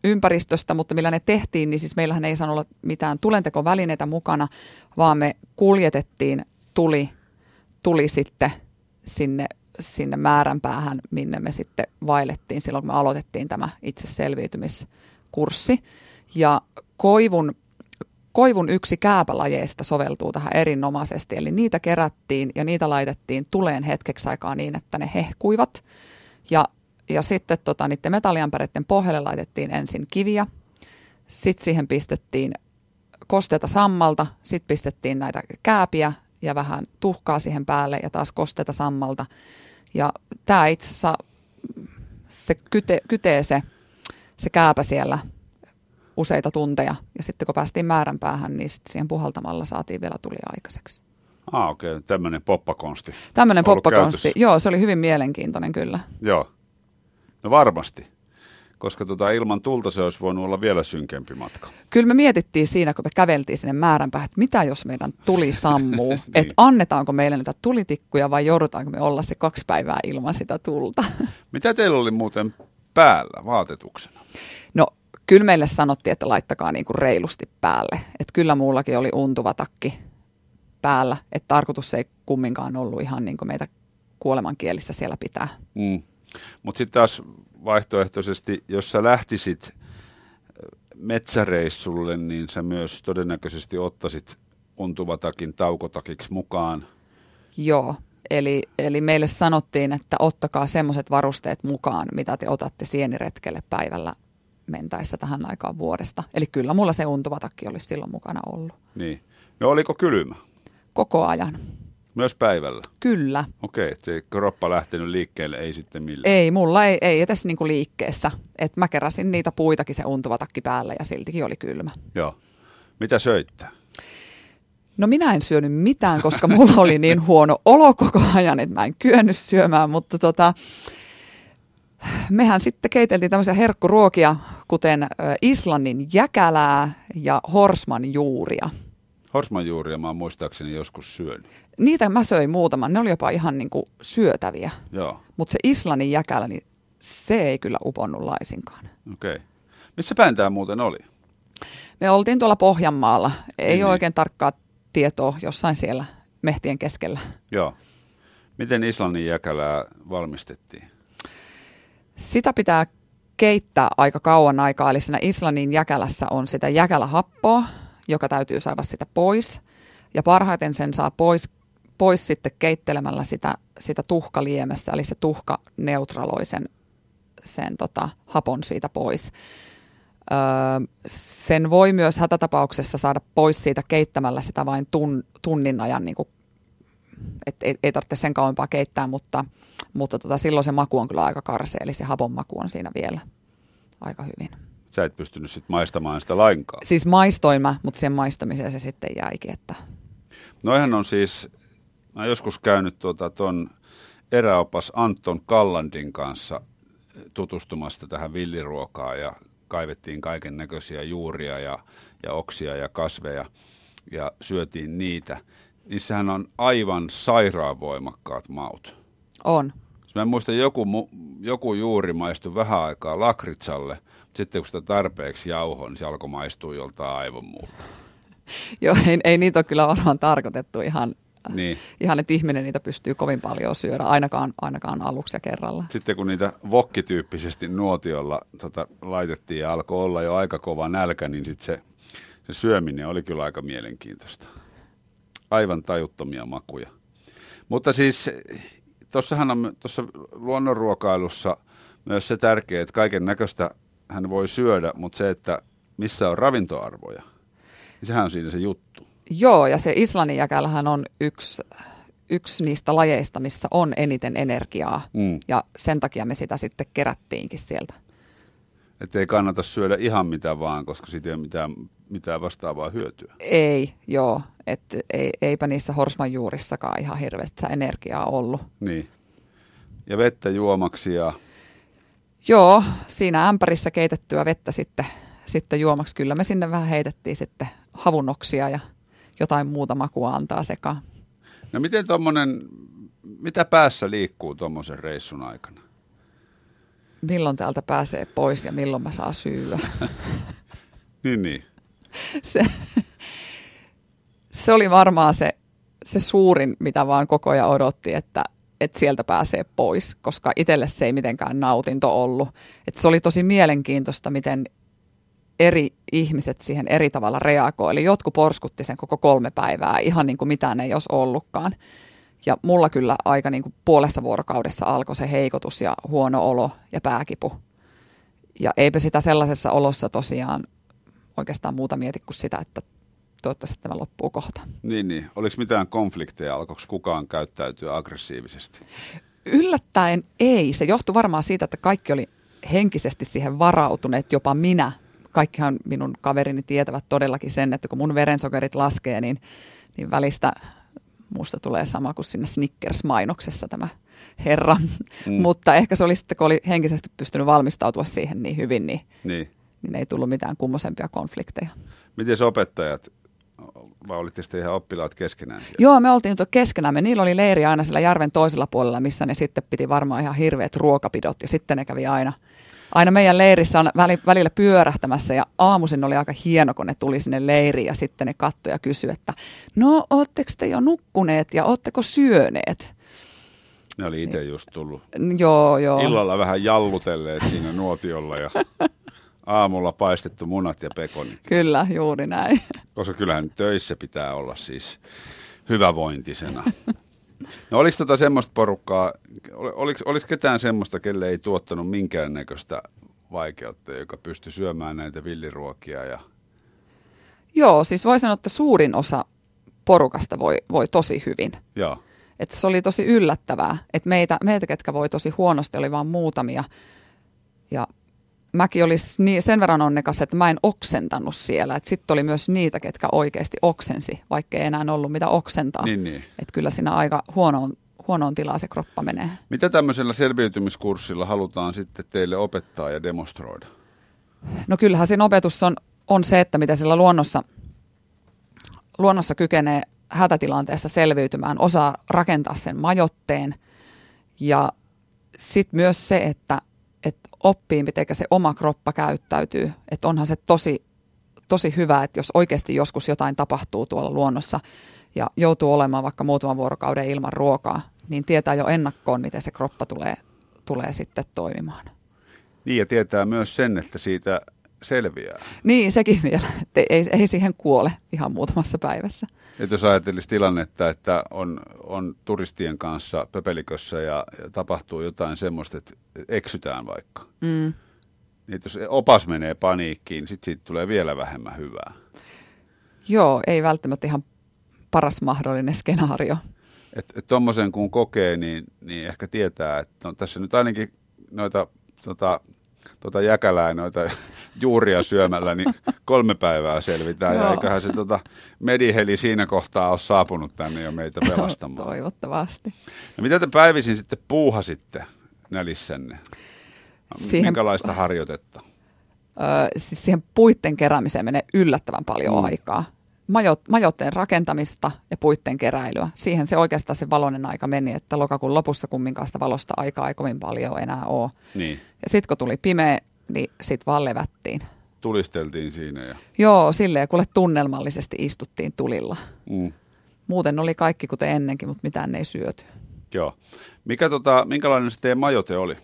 ympäristöstä, mutta millä ne tehtiin, niin siis meillähän ei saanut olla mitään tulentekovälineitä mukana, vaan me kuljetettiin tuli, tuli sitten sinne, sinne määränpäähän, minne me sitten vailettiin silloin, kun me aloitettiin tämä itse selviytymiskurssi. Ja koivun, koivun yksi kääpälajeista soveltuu tähän erinomaisesti, eli niitä kerättiin ja niitä laitettiin tuleen hetkeksi aikaa niin, että ne hehkuivat. Ja ja sitten tota, niiden metalliämpäreiden pohjalle laitettiin ensin kiviä, sitten siihen pistettiin kosteita sammalta, sitten pistettiin näitä kääpiä ja vähän tuhkaa siihen päälle ja taas kosteita sammalta. Ja tämä itse asiassa, se kyte, kytee se, se kääpä siellä useita tunteja. Ja sitten kun päästiin määränpäähän, niin sitten siihen puhaltamalla saatiin vielä tuli aikaiseksi. Ah, okei. Okay. Tämmöinen poppakonsti. Tämmöinen poppakonsti. Joo, se oli hyvin mielenkiintoinen kyllä. Joo. No varmasti, koska tota, ilman tulta se olisi voinut olla vielä synkempi matka. Kyllä me mietittiin siinä, kun me käveltiin sinne määränpäähän, että mitä jos meidän tuli sammuu, niin. että annetaanko meille näitä tulitikkuja vai joudutaanko me olla se kaksi päivää ilman sitä tulta. Mitä teillä oli muuten päällä vaatetuksena? No kyllä meille sanottiin, että laittakaa niin kuin reilusti päälle. Että kyllä muullakin oli untuva takki päällä, että tarkoitus ei kumminkaan ollut ihan niin kuin meitä kuolemankielissä siellä pitää. Mm. Mutta sitten taas vaihtoehtoisesti, jos sä lähtisit metsäreissulle, niin sä myös todennäköisesti ottaisit untuvatakin taukotakiksi mukaan. Joo, eli, eli meille sanottiin, että ottakaa semmoiset varusteet mukaan, mitä te otatte sieniretkelle päivällä mentäessä tähän aikaan vuodesta. Eli kyllä mulla se untuvatakki olisi silloin mukana ollut. Niin. No oliko kylmä? Koko ajan. Myös päivällä? Kyllä. Okei, okay, kroppa lähtenyt liikkeelle, ei sitten millään? Ei, mulla ei, ei edes niinku liikkeessä. Et mä keräsin niitä puitakin se untuva takki päällä ja siltikin oli kylmä. Joo. Mitä söitte? No minä en syönyt mitään, koska mulla oli niin huono olo koko ajan, että mä en kyennyt syömään, mutta tota, mehän sitten keiteltiin tämmöisiä herkkuruokia, kuten Islannin jäkälää ja horsman juuria. Horsmanjuuria mä oon muistaakseni joskus syönyt. Niitä mä söin muutaman, ne oli jopa ihan niin kuin syötäviä. Joo. Mutta se Islannin jäkälä, niin se ei kyllä uponnut laisinkaan. Okei. Okay. Missä päin tämä muuten oli? Me oltiin tuolla Pohjanmaalla. Ei niin, ole niin. oikein tarkkaa tietoa jossain siellä mehtien keskellä. Joo. Miten Islannin jäkälää valmistettiin? Sitä pitää keittää aika kauan aikaa. Eli siinä Islannin jäkälässä on sitä jäkälähappoa, joka täytyy saada sitä pois. Ja parhaiten sen saa pois, pois sitten keittelemällä sitä, sitä tuhkaliemessä, eli se tuhka neutraloi sen, sen tota, hapon siitä pois. Öö, sen voi myös hätätapauksessa saada pois siitä keittämällä sitä vain tun, tunnin ajan, niin kuin, et, ei, ei tarvitse sen kauempaa keittää, mutta, mutta tota, silloin se maku on kyllä aika karsea, eli se hapon maku on siinä vielä aika hyvin sä et pystynyt sitten maistamaan sitä lainkaan. Siis maistoin mä, mutta sen maistamiseen se sitten jäikin. Että... Noihän on siis, mä oon joskus käynyt tuota ton eräopas Anton Kallandin kanssa tutustumasta tähän villiruokaan ja kaivettiin kaiken näköisiä juuria ja, ja oksia ja kasveja ja syötiin niitä. Niissähän on aivan sairaan voimakkaat maut. On. Mä muistan, joku, joku juuri maistui vähän aikaa lakritsalle, sitten kun sitä tarpeeksi jauho, niin se alkoi maistua joltain aivan muuta. Joo, ei, ei niitä ole kyllä varmaan tarkoitettu ihan, niin. ihan, että ihminen niitä pystyy kovin paljon syödä, ainakaan, ainakaan aluksi ja kerralla. Sitten kun niitä vokkityyppisesti nuotiolla tota, laitettiin ja alkoi olla jo aika kova nälkä, niin sitten se, se syöminen oli kyllä aika mielenkiintoista. Aivan tajuttomia makuja. Mutta siis tuossahan on tuossa luonnonruokailussa myös se tärkeä, että kaiken näköistä hän voi syödä, mutta se, että missä on ravintoarvoja, niin sehän on siinä se juttu. Joo, ja se Islannin jäkälähän on yksi, yksi niistä lajeista, missä on eniten energiaa, mm. ja sen takia me sitä sitten kerättiinkin sieltä. Että ei kannata syödä ihan mitä vaan, koska siitä ei ole mitään, mitään vastaavaa hyötyä. Ei, joo. Et ei, eipä niissä horsman juurissakaan ihan hirveästi energiaa ollut. Niin. Ja vettä juomaksi ja... Joo, siinä ämpärissä keitettyä vettä sitten, sitten juomaksi. Kyllä me sinne vähän heitettiin sitten havunoksia ja jotain muuta makua antaa sekaan. No miten tuommoinen, mitä päässä liikkuu tuommoisen reissun aikana? Milloin täältä pääsee pois ja milloin mä saa syyä? niin, niin. Se, se oli varmaan se, se suurin, mitä vaan koko ajan odotti, että, että sieltä pääsee pois, koska itselle se ei mitenkään nautinto ollut. Että se oli tosi mielenkiintoista, miten eri ihmiset siihen eri tavalla reagoi. Eli jotkut porskutti sen koko kolme päivää, ihan niin kuin mitään ei olisi ollutkaan. Ja mulla kyllä aika niin kuin puolessa vuorokaudessa alkoi se heikotus ja huono olo ja pääkipu. Ja eipä sitä sellaisessa olossa tosiaan oikeastaan muuta mieti kuin sitä, että toivottavasti tämä loppuu kohta. Niin, niin. Oliko mitään konflikteja? Alkoiko kukaan käyttäytyä aggressiivisesti? Yllättäen ei. Se johtui varmaan siitä, että kaikki oli henkisesti siihen varautuneet, jopa minä. Kaikkihan minun kaverini tietävät todellakin sen, että kun mun verensokerit laskee, niin, niin välistä musta tulee sama kuin sinne Snickers-mainoksessa tämä herra. Mm. Mutta ehkä se oli sitten, kun oli henkisesti pystynyt valmistautua siihen niin hyvin, niin, niin. niin ei tullut mitään kummosempia konflikteja. Miten opettajat, vai olitte sitten ihan oppilaat keskenään siellä? Joo, me oltiin keskenään. Niillä oli leiri aina siellä järven toisella puolella, missä ne sitten piti varmaan ihan hirveät ruokapidot ja sitten ne kävi aina – aina meidän leirissä on välillä pyörähtämässä ja aamuisin oli aika hieno, kun ne tuli sinne leiriin ja sitten ne katsoi ja kysyi, että no ootteko te jo nukkuneet ja ootteko syöneet? Ne oli itse just tullut joo, joo. illalla vähän jallutelleet siinä nuotiolla ja aamulla paistettu munat ja pekonit. Kyllä, juuri näin. Koska kyllähän töissä pitää olla siis hyvävointisena. No oliko tota semmoista porukkaa, oliko, oliko ketään semmoista, kelle ei tuottanut minkäännäköistä vaikeutta, joka pystyi syömään näitä villiruokia? Ja... Joo, siis voi sanoa, että suurin osa porukasta voi, voi tosi hyvin. Joo. Että se oli tosi yllättävää, että meitä, meitä, ketkä voi tosi huonosti, oli vain muutamia. Ja mäkin olisi niin, sen verran onnekas, että mä en oksentanut siellä. Sitten oli myös niitä, ketkä oikeasti oksensi, vaikka ei enää ollut mitä oksentaa. Niin, niin. Että kyllä siinä aika huonoon, huonoon tilaan se kroppa menee. Mitä tämmöisellä selviytymiskurssilla halutaan sitten teille opettaa ja demonstroida? No kyllähän siinä opetus on, on se, että mitä sillä luonnossa, luonnossa kykenee hätätilanteessa selviytymään, osaa rakentaa sen majotteen ja sitten myös se, että että oppii, miten se oma kroppa käyttäytyy. Että onhan se tosi, tosi hyvä, että jos oikeasti joskus jotain tapahtuu tuolla luonnossa ja joutuu olemaan vaikka muutaman vuorokauden ilman ruokaa, niin tietää jo ennakkoon, miten se kroppa tulee, tulee sitten toimimaan. Niin ja tietää myös sen, että siitä selviää. Niin, sekin vielä, että ei, ei siihen kuole ihan muutamassa päivässä. Että jos ajattelisi tilannetta, että on, on turistien kanssa pöpelikössä ja, ja tapahtuu jotain semmoista, että eksytään vaikka. Mm. Niin jos opas menee paniikkiin, niin sitten siitä tulee vielä vähemmän hyvää. Joo, ei välttämättä ihan paras mahdollinen skenaario. Että et tuommoisen kun kokee, niin, niin ehkä tietää, että no, tässä nyt ainakin noita tota, tota jäkälää noita juuria syömällä, niin kolme päivää selvitään. ja eiköhän se tota, mediheli siinä kohtaa ole saapunut tänne jo meitä pelastamaan. Toivottavasti. No mitä te päivisin sitten puuhasitte nälissänne? Siihen, Minkälaista harjoitetta? Öö, siis siihen puitten keräämiseen menee yllättävän paljon mm. aikaa. Majot, majotteen rakentamista ja puitten keräilyä. Siihen se oikeastaan se valonen aika meni, että lokakuun lopussa kumminkaan sitä valosta aikaa ei kovin paljon enää ole. Niin. Ja sitten kun tuli pimeä, niin sitten vaan levättiin. Tulisteltiin siinä. Ja... Joo, silleen kuule tunnelmallisesti istuttiin tulilla. Mm. Muuten oli kaikki kuten ennenkin, mutta mitään ei syöty. Joo. Mikä tota, minkälainen se teidän majote oli?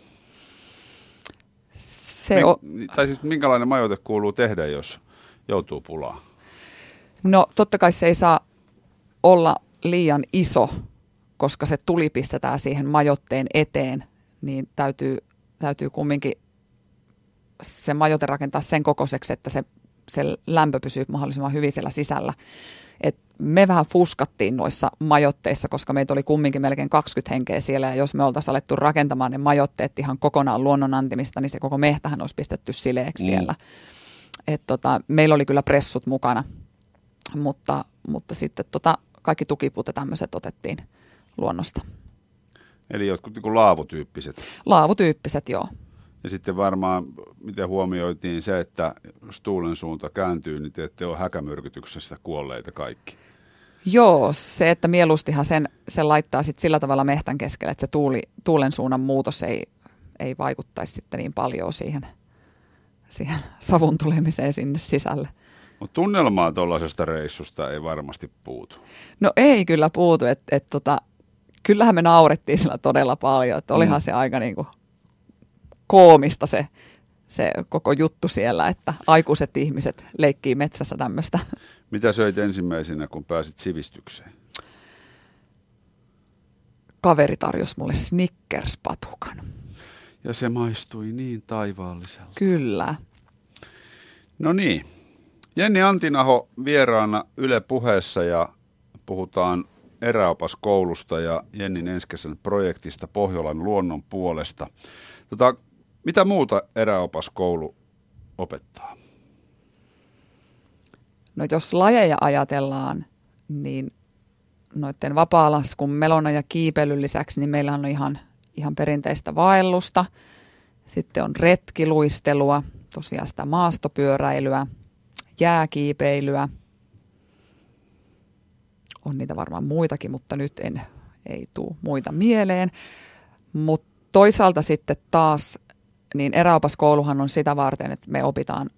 Se o- tai siis minkälainen majoite kuuluu tehdä, jos joutuu pulaan? No totta kai se ei saa olla liian iso, koska se tuli pistetään siihen majotteen eteen, niin täytyy, täytyy kumminkin se majoite rakentaa sen kokoiseksi, että se, se lämpö pysyy mahdollisimman hyvin siellä sisällä. Et me vähän fuskattiin noissa majotteissa, koska meitä oli kumminkin melkein 20 henkeä siellä, ja jos me oltaisiin alettu rakentamaan ne majotteet ihan kokonaan luonnonantimista, niin se koko mehtähän olisi pistetty sileeksi mm. siellä. Et tota, meillä oli kyllä pressut mukana, mutta, mutta sitten tota, kaikki tukipuut ja tämmöiset otettiin luonnosta. Eli jotkut niin laavutyyppiset. Laavutyyppiset, joo. Ja sitten varmaan, miten huomioitiin se, että jos tuulen suunta kääntyy, niin te ette ole häkämyrkytyksessä kuolleita kaikki. Joo, se, että mieluustihan sen, sen laittaa sit sillä tavalla mehtän keskelle, että se tuuli, tuulen suunnan muutos ei, ei vaikuttaisi sitten niin paljon siihen, siihen savun tulemiseen sinne sisälle. Mutta tunnelmaa tuollaisesta reissusta ei varmasti puutu. No ei kyllä puutu, että et tota, kyllähän me naurettiin sillä todella paljon, että olihan mm. se aika niinku koomista se, se koko juttu siellä, että aikuiset ihmiset leikkii metsässä tämmöistä. Mitä söit ensimmäisenä, kun pääsit sivistykseen? Kaveri tarjosi mulle Snickers-patukan. Ja se maistui niin taivaalliselta. Kyllä. No niin. Jenni Antinaho vieraana Yle puheessa ja puhutaan eräopaskoulusta ja Jennin ensi projektista Pohjolan luonnon puolesta. Tota, mitä muuta eräopaskoulu opettaa? No jos lajeja ajatellaan, niin noiden vapaalaskun, melona ja kiipeilyn lisäksi, niin meillä on ihan, ihan perinteistä vaellusta. Sitten on retkiluistelua, tosiaan sitä maastopyöräilyä, jääkiipeilyä. On niitä varmaan muitakin, mutta nyt en, ei tule muita mieleen. Mutta toisaalta sitten taas niin eräopaskouluhan on sitä varten, että me opitaan,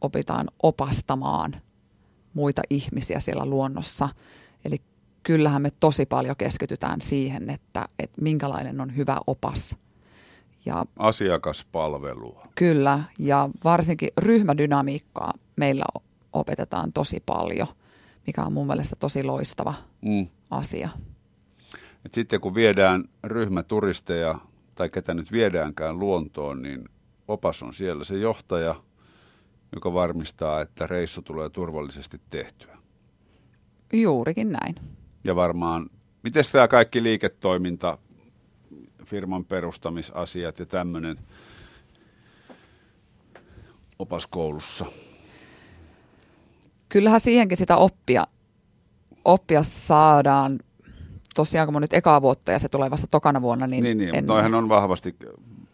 opitaan opastamaan muita ihmisiä siellä luonnossa. Eli kyllähän me tosi paljon keskitytään siihen, että, että minkälainen on hyvä opas. Ja, Asiakaspalvelua. Kyllä, ja varsinkin ryhmädynamiikkaa meillä opetetaan tosi paljon, mikä on mun mielestä tosi loistava mm. asia. Et sitten kun viedään ryhmäturisteja tai ketä nyt viedäänkään luontoon, niin opas on siellä se johtaja, joka varmistaa, että reissu tulee turvallisesti tehtyä. Juurikin näin. Ja varmaan, miten tämä kaikki liiketoiminta, firman perustamisasiat ja tämmöinen opaskoulussa? Kyllähän siihenkin sitä oppia, oppia saadaan tosiaan kun nyt ekaa vuotta ja se tulee vasta tokana vuonna, niin... Niin, niin en... mutta noihän on vahvasti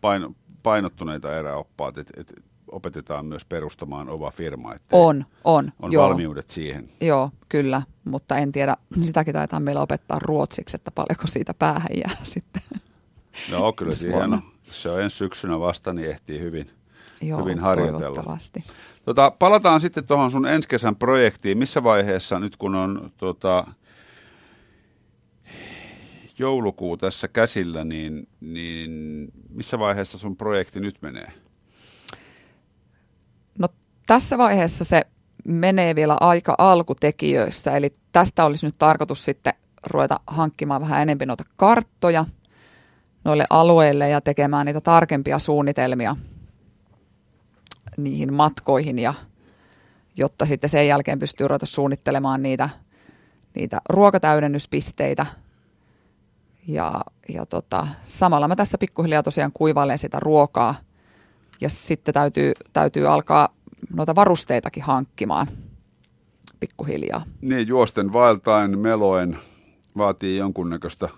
paino, painottuneita eräoppaat, että et opetetaan myös perustamaan oma firma. Että on, on. On joo. valmiudet siihen. Joo, kyllä, mutta en tiedä, sitäkin taitaa meillä opettaa ruotsiksi, että paljonko siitä päähän jää sitten. Joo, kyllä siihen on. Se on ensi syksynä vasta, niin ehtii hyvin, Joo, hyvin harjoitella. Tota, palataan sitten tuohon sun ensi kesän projektiin. Missä vaiheessa nyt kun on tota, joulukuu tässä käsillä, niin, niin missä vaiheessa sun projekti nyt menee? No tässä vaiheessa se menee vielä aika alkutekijöissä, eli tästä olisi nyt tarkoitus sitten ruveta hankkimaan vähän enemmän noita karttoja noille alueille ja tekemään niitä tarkempia suunnitelmia niihin matkoihin, ja, jotta sitten sen jälkeen pystyy ruveta suunnittelemaan niitä, niitä ruokatäydennyspisteitä – ja, ja tota, samalla mä tässä pikkuhiljaa tosiaan kuivailen sitä ruokaa ja sitten täytyy, täytyy alkaa noita varusteitakin hankkimaan pikkuhiljaa. Niin, juosten vaeltaen, meloen vaatii jonkunnäköistä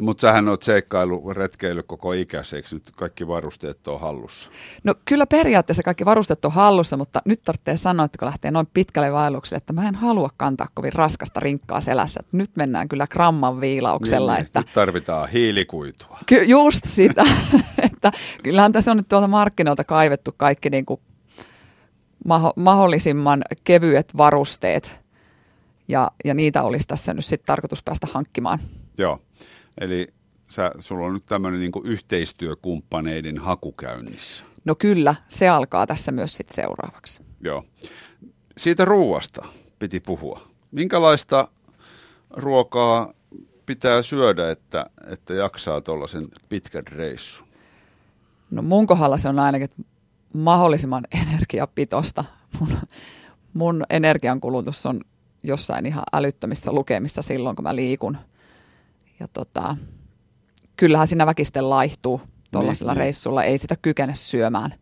mutta sähän oot seikkailu, retkeily koko ikäsi, eikö nyt kaikki varusteet on hallussa? No kyllä periaatteessa kaikki varusteet on hallussa, mutta nyt tarvitsee sanoa, että kun lähtee noin pitkälle vaellukselle, että mä en halua kantaa kovin raskasta rinkkaa selässä. Että nyt mennään kyllä gramman viilauksella. Niin, niin. että... Nyt tarvitaan hiilikuitua. Ky- just sitä, että kyllähän tässä on nyt tuolta markkinoilta kaivettu kaikki niin kuin maho- mahdollisimman kevyet varusteet. Ja, ja niitä olisi tässä nyt sitten tarkoitus päästä hankkimaan. Joo. Eli sä, sulla on nyt tämmöinen niin yhteistyökumppaneiden haku käynnissä. No kyllä, se alkaa tässä myös sitten seuraavaksi. Joo. Siitä ruuasta piti puhua. Minkälaista ruokaa pitää syödä, että, että jaksaa tuollaisen pitkän reissun? No mun kohdalla se on ainakin mahdollisimman energiapitosta. Mun, mun energiankulutus on jossain ihan älyttömissä lukemissa silloin, kun mä liikun. Ja tota, kyllähän siinä väkisten laihtuu tuollaisella Niin, niin, niin. reissulla. Ei sitä kykene syömään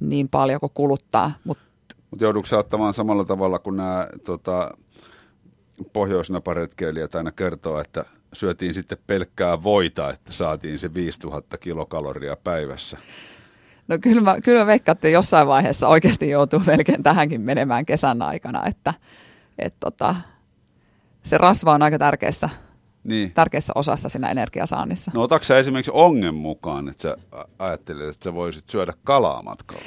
niin paljon kuin kuluttaa, mutta Mutta joudutko ottamaan samalla tavalla kuin nämä tota, pohjoisnaparetkeilijät aina kertoo, että syötiin sitten pelkkää voita, että saatiin se 5000 kilokaloria päivässä. no kyllä mä, kyllä mä veikkaan, että jossain vaiheessa oikeasti joutuu melkein tähänkin menemään kesän aikana, että et tota, se rasva on aika tärkeässä, Niin. tärkeässä osassa siinä energiasaannissa. No otatko sä esimerkiksi ongen mukaan, että sä ajattelet, että sä voisit syödä kalaa matkalla?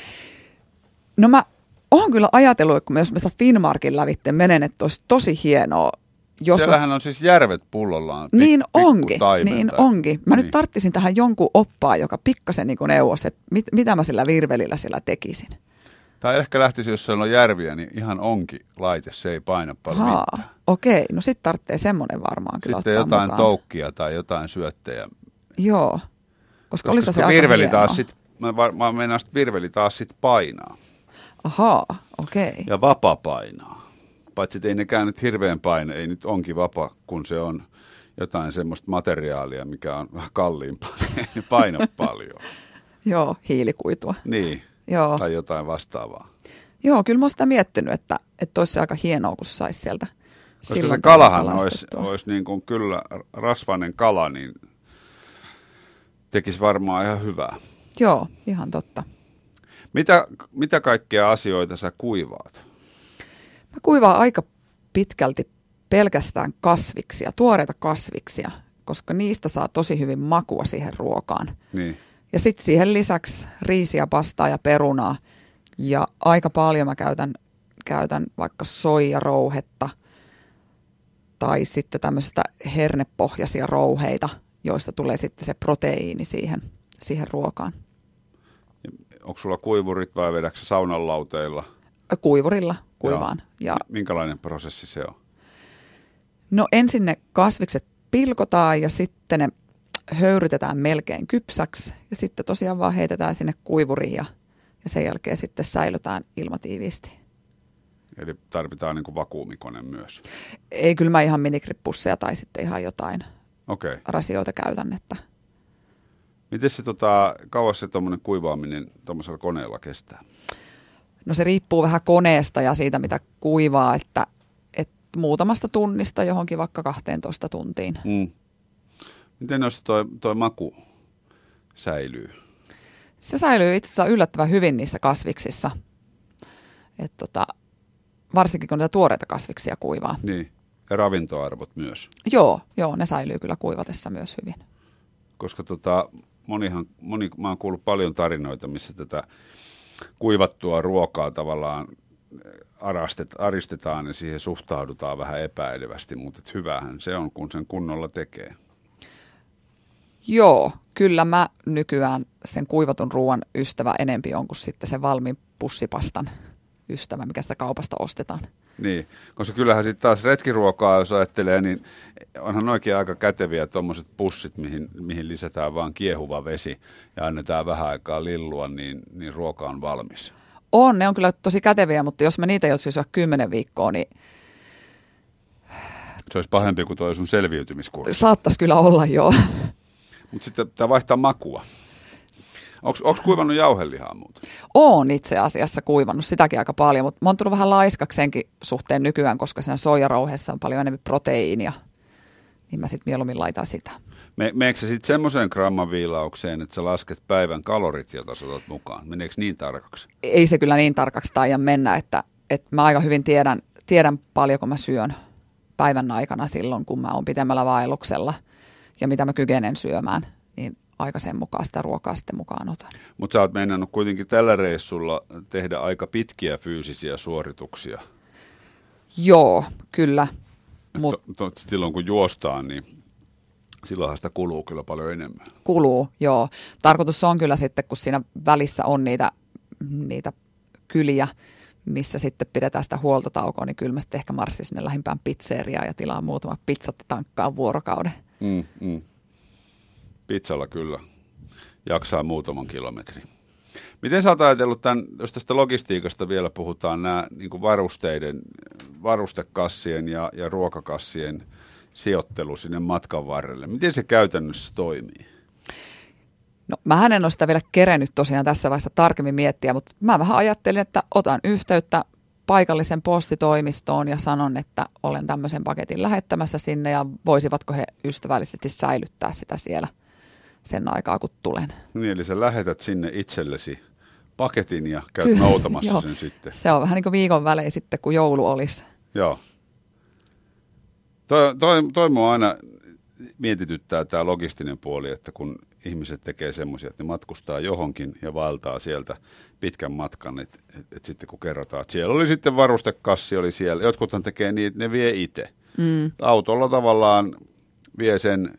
No mä oon kyllä ajatellut, että kun mä jos mä sitä Finnmarkin lävitte menen, että olisi tosi hienoa, jos mä Siellähän on siis järvet pullollaan. pik- Niin onkin, niin onkin. Mä niin. nyt tarttisin tähän jonkun oppaa, joka pikkasen niin neuvosi, että mit, mitä mä sillä virvelillä sillä tekisin. Tai ehkä lähtisi, jos siellä on järviä, niin ihan onkin laite, se ei paina paljon Haa, mitään. okei, no sit tarvitsee semmoinen varmaan kyllä Sitten jotain mukaan. toukkia tai jotain syöttejä. Joo, koska, Koska olisi se aika virveli hienoa. taas sit, mä, var- mä meinaan, että virveli taas sit painaa. Ahaa, okei. Ja vapa painaa. Paitsi että ei nekään nyt hirveän paine, ei nyt onkin vapa, kun se on jotain semmoista materiaalia, mikä on vähän kalliimpaa, niin ei paina paljon. Joo, hiilikuitua. Niin, Joo, tai jotain vastaavaa. Joo kyllä mä oon sitä miettinyt, että, että olisi se aika hienoa, kun saisi sieltä Koska silloin se kalahan olisi, olisi niin kuin kyllä rasvainen kala, niin tekisi varmaan ihan hyvää. Joo, ihan totta. Mitä, mitä kaikkea asioita sä kuivaat? Mä kuivaan aika pitkälti pelkästään kasviksia, tuoreita kasviksia, koska niistä saa tosi hyvin makua siihen ruokaan. Niin. Ja sitten siihen lisäksi riisiä, pastaa ja perunaa. Ja aika paljon mä käytän, käytän vaikka soijarouhetta tai sitten tämmöistä hernepohjaisia rouheita, joista tulee sitten se proteiini siihen, siihen ruokaan. Onko sulla kuivurit vai vedäksä saunan lauteilla? Kuivurilla kuivaan. Ja M- Minkälainen prosessi se on? No ensin ne kasvikset pilkotaan ja sitten ne höyrytetään melkein kypsäksi ja sitten tosiaan vaan heitetään sinne kuivuriin ja, ja sen jälkeen sitten säilytään ilmatiiviisti. Eli tarvitaan niin kuin vakuumikone myös. Ei kyllä mä ihan minigrippusseja tai sitten ihan jotain. Okay. rasioita käytän, että Miten se tota, kauas se tuommoinen kuivaaminen tuommoisella koneella kestää? no se riippuu vähän koneesta ja siitä mitä kuivaa, että, että muutamasta tunnista johonkin vaikka 12 tuntiin. Mm. Miten jos toi, toi maku säilyy? Se säilyy itse asiassa yllättävän hyvin niissä kasviksissa. Et tota, varsinkin kun niitä tuoreita kasviksia kuivaa. Niin. Ja ravintoarvot myös. Joo, joo, ne säilyy kyllä kuivatessa myös hyvin. Koska tota, monihan, moni, mä oon kuullut paljon tarinoita, missä tätä kuivattua ruokaa tavallaan arastet, aristetaan ja siihen suhtaudutaan vähän epäilevästi, mutta hyvähän se on, kun sen kunnolla tekee. Joo, kyllä mä nykyään sen kuivatun ruoan ystävä enempi on kuin sitten sen valmiin pussipastan ystävä, mikä sitä kaupasta ostetaan. Niin, koska kyllähän sitten taas retkiruokaa, jos ajattelee, niin onhan oikein aika käteviä tuommoiset pussit, mihin, mihin lisätään vaan kiehuva vesi ja annetaan vähän aikaa lillua, niin, niin ruoka on valmis. On, ne on kyllä tosi käteviä, mutta jos mä niitä joutuisin syödä kymmenen viikkoa, niin Se olisi pahempi kuin tuo sun selviytymiskurssi. saattaisi kyllä olla joo. Mutta sitten tämä vaihtaa makua. Onko kuivannut jauhelihaa muuta? Oon itse asiassa kuivannut sitäkin aika paljon, mutta mä oon tullut vähän laiskaksi senkin suhteen nykyään, koska siinä soijarouheessa on paljon enemmän proteiinia. Niin mä sitten mieluummin laitan sitä. Me, meneekö sä sitten semmoiseen gramman viilaukseen, että sä lasket päivän kalorit, joita sä otat mukaan? Meneekö niin tarkaksi? Ei se kyllä niin tarkaksi taida mennä, että, että mä aika hyvin tiedän, tiedän paljonko mä syön päivän aikana silloin, kun mä oon pitemmällä vaelluksella ja mitä mä kykenen syömään, niin aika sen mukaan sitä ruokaa sitten mukaan otan. Mutta sä oot meinannut kuitenkin tällä reissulla tehdä aika pitkiä fyysisiä suorituksia. Joo, kyllä. Mut. To, to, silloin kun juostaan, niin silloinhan sitä kuluu kyllä paljon enemmän. kuluu, joo. Tarkoitus on kyllä sitten, kun siinä välissä on niitä, niitä kyliä, missä sitten pidetään sitä huoltotaukoa, niin kyllä mä sitten ehkä marssin sinne lähimpään pizzeriaan ja tilaan muutama pizzat tankkaan vuorokauden. Mm, mm. Pizzalla kyllä jaksaa muutaman kilometrin. Miten sä oot ajatellut tämän, jos tästä logistiikasta vielä puhutaan, nämä niin kuin varusteiden varustekassien ja, ja ruokakassien sijoittelu sinne matkan varrelle. Miten se käytännössä toimii? No mä en ole sitä vielä kerennyt tosiaan tässä vaiheessa tarkemmin miettiä, mutta mä vähän ajattelin, että otan yhteyttä paikallisen postitoimistoon ja sanon, että olen tämmöisen paketin lähettämässä sinne ja voisivatko he ystävällisesti säilyttää sitä siellä sen aikaa, kun tulen. Niin, eli sä lähetät sinne itsellesi paketin ja käyt Kyllä, noutamassa joo. sen sitten. Se on vähän niin kuin viikon välein sitten, kun joulu olisi. Joo. Toi, toi, toi mua aina mietityttää tämä logistinen puoli, että kun ihmiset tekee semmoisia, että ne matkustaa johonkin ja valtaa sieltä pitkän matkan, että et, et sitten kun kerrotaan, että siellä oli sitten varustekassi oli siellä, jotkuthan tekee niin, että ne vie itse. Mm. Autolla tavallaan vie sen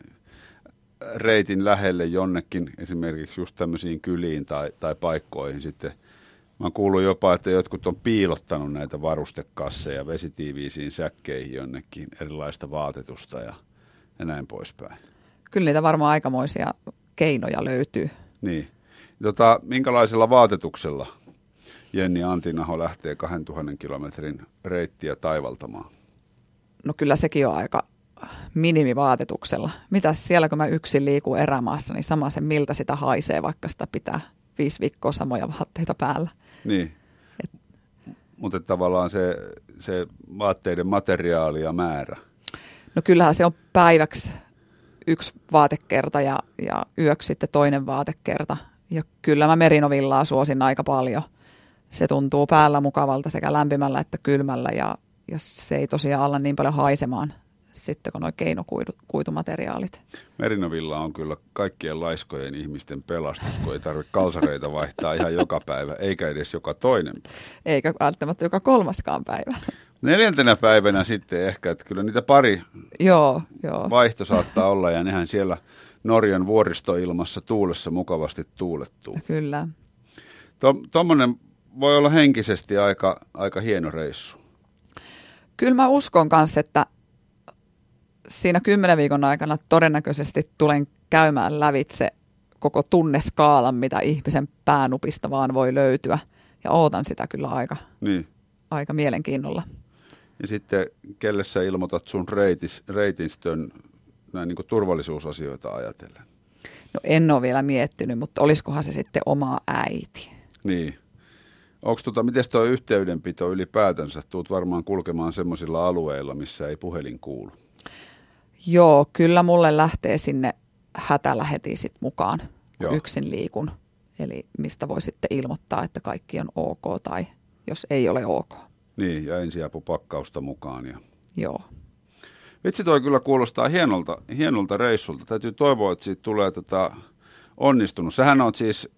reitin lähelle jonnekin, esimerkiksi just tämmöisiin kyliin tai, tai paikkoihin sitten. Mä kuullut jopa, että jotkut on piilottanut näitä varustekasseja vesitiiviisiin säkkeihin jonnekin erilaista vaatetusta ja, ja näin poispäin. Kyllä niitä varmaan aikamoisia keinoja löytyy. Niin. Tota, minkälaisella vaatetuksella Jenni Antinaho lähtee 2000 kilometrin reittiä taivaltamaan? No kyllä sekin on aika minimivaatetuksella. Mitäs siellä, kun mä yksin liikun erämaassa, niin sama se miltä sitä haisee, vaikka sitä pitää viisi viikkoa samoja vaatteita päällä. Niin. Et... Mutta tavallaan se, se vaatteiden materiaali ja määrä. No kyllähän se on päiväksi yksi vaatekerta ja, ja yöksi sitten toinen vaatekerta. Ja kyllä mä merinovillaa suosin aika paljon. Se tuntuu päällä mukavalta sekä lämpimällä että kylmällä ja, ja se ei tosiaan alla niin paljon haisemaan sitten kun nuo keinokuitumateriaalit. Merinovilla on kyllä kaikkien laiskojen ihmisten pelastus, kun ei tarvitse kalsareita vaihtaa ihan joka päivä, eikä edes joka toinen päivä. Eikä välttämättä joka kolmaskaan päivä. Neljäntenä päivänä sitten ehkä, että kyllä niitä pari joo, joo. vaihto saattaa olla ja nehän siellä Norjan vuoristoilmassa tuulessa mukavasti tuulettuu. Kyllä. Tuommoinen voi olla henkisesti aika, aika hieno reissu. Kyllä mä uskon kanssa, että siinä kymmenen viikon aikana todennäköisesti tulen käymään lävitse koko tunneskaalan, mitä ihmisen päänupista vaan voi löytyä. Ja ootan sitä kyllä aika, niin. aika mielenkiinnolla. Ja sitten kelle sä ilmoitat sun reitis, reitistön näin niin turvallisuusasioita ajatellen? No en ole vielä miettinyt, mutta olisikohan se sitten oma äiti. Niin. Onko tota, miten tuo yhteydenpito ylipäätänsä? Tuut varmaan kulkemaan semmoisilla alueilla, missä ei puhelin kuulu. Joo, kyllä mulle lähtee sinne hätällä heti sit mukaan, Joo. yksin liikun. Eli mistä voi sitten ilmoittaa, että kaikki on ok tai jos ei ole ok. Niin, ja ensiapupakkausta mukaan. Ja... Joo. Vitsi toi kyllä kuulostaa hienolta, hienolta reissulta. Täytyy toivoa, että siitä tulee tätä onnistunut. Sähän on siis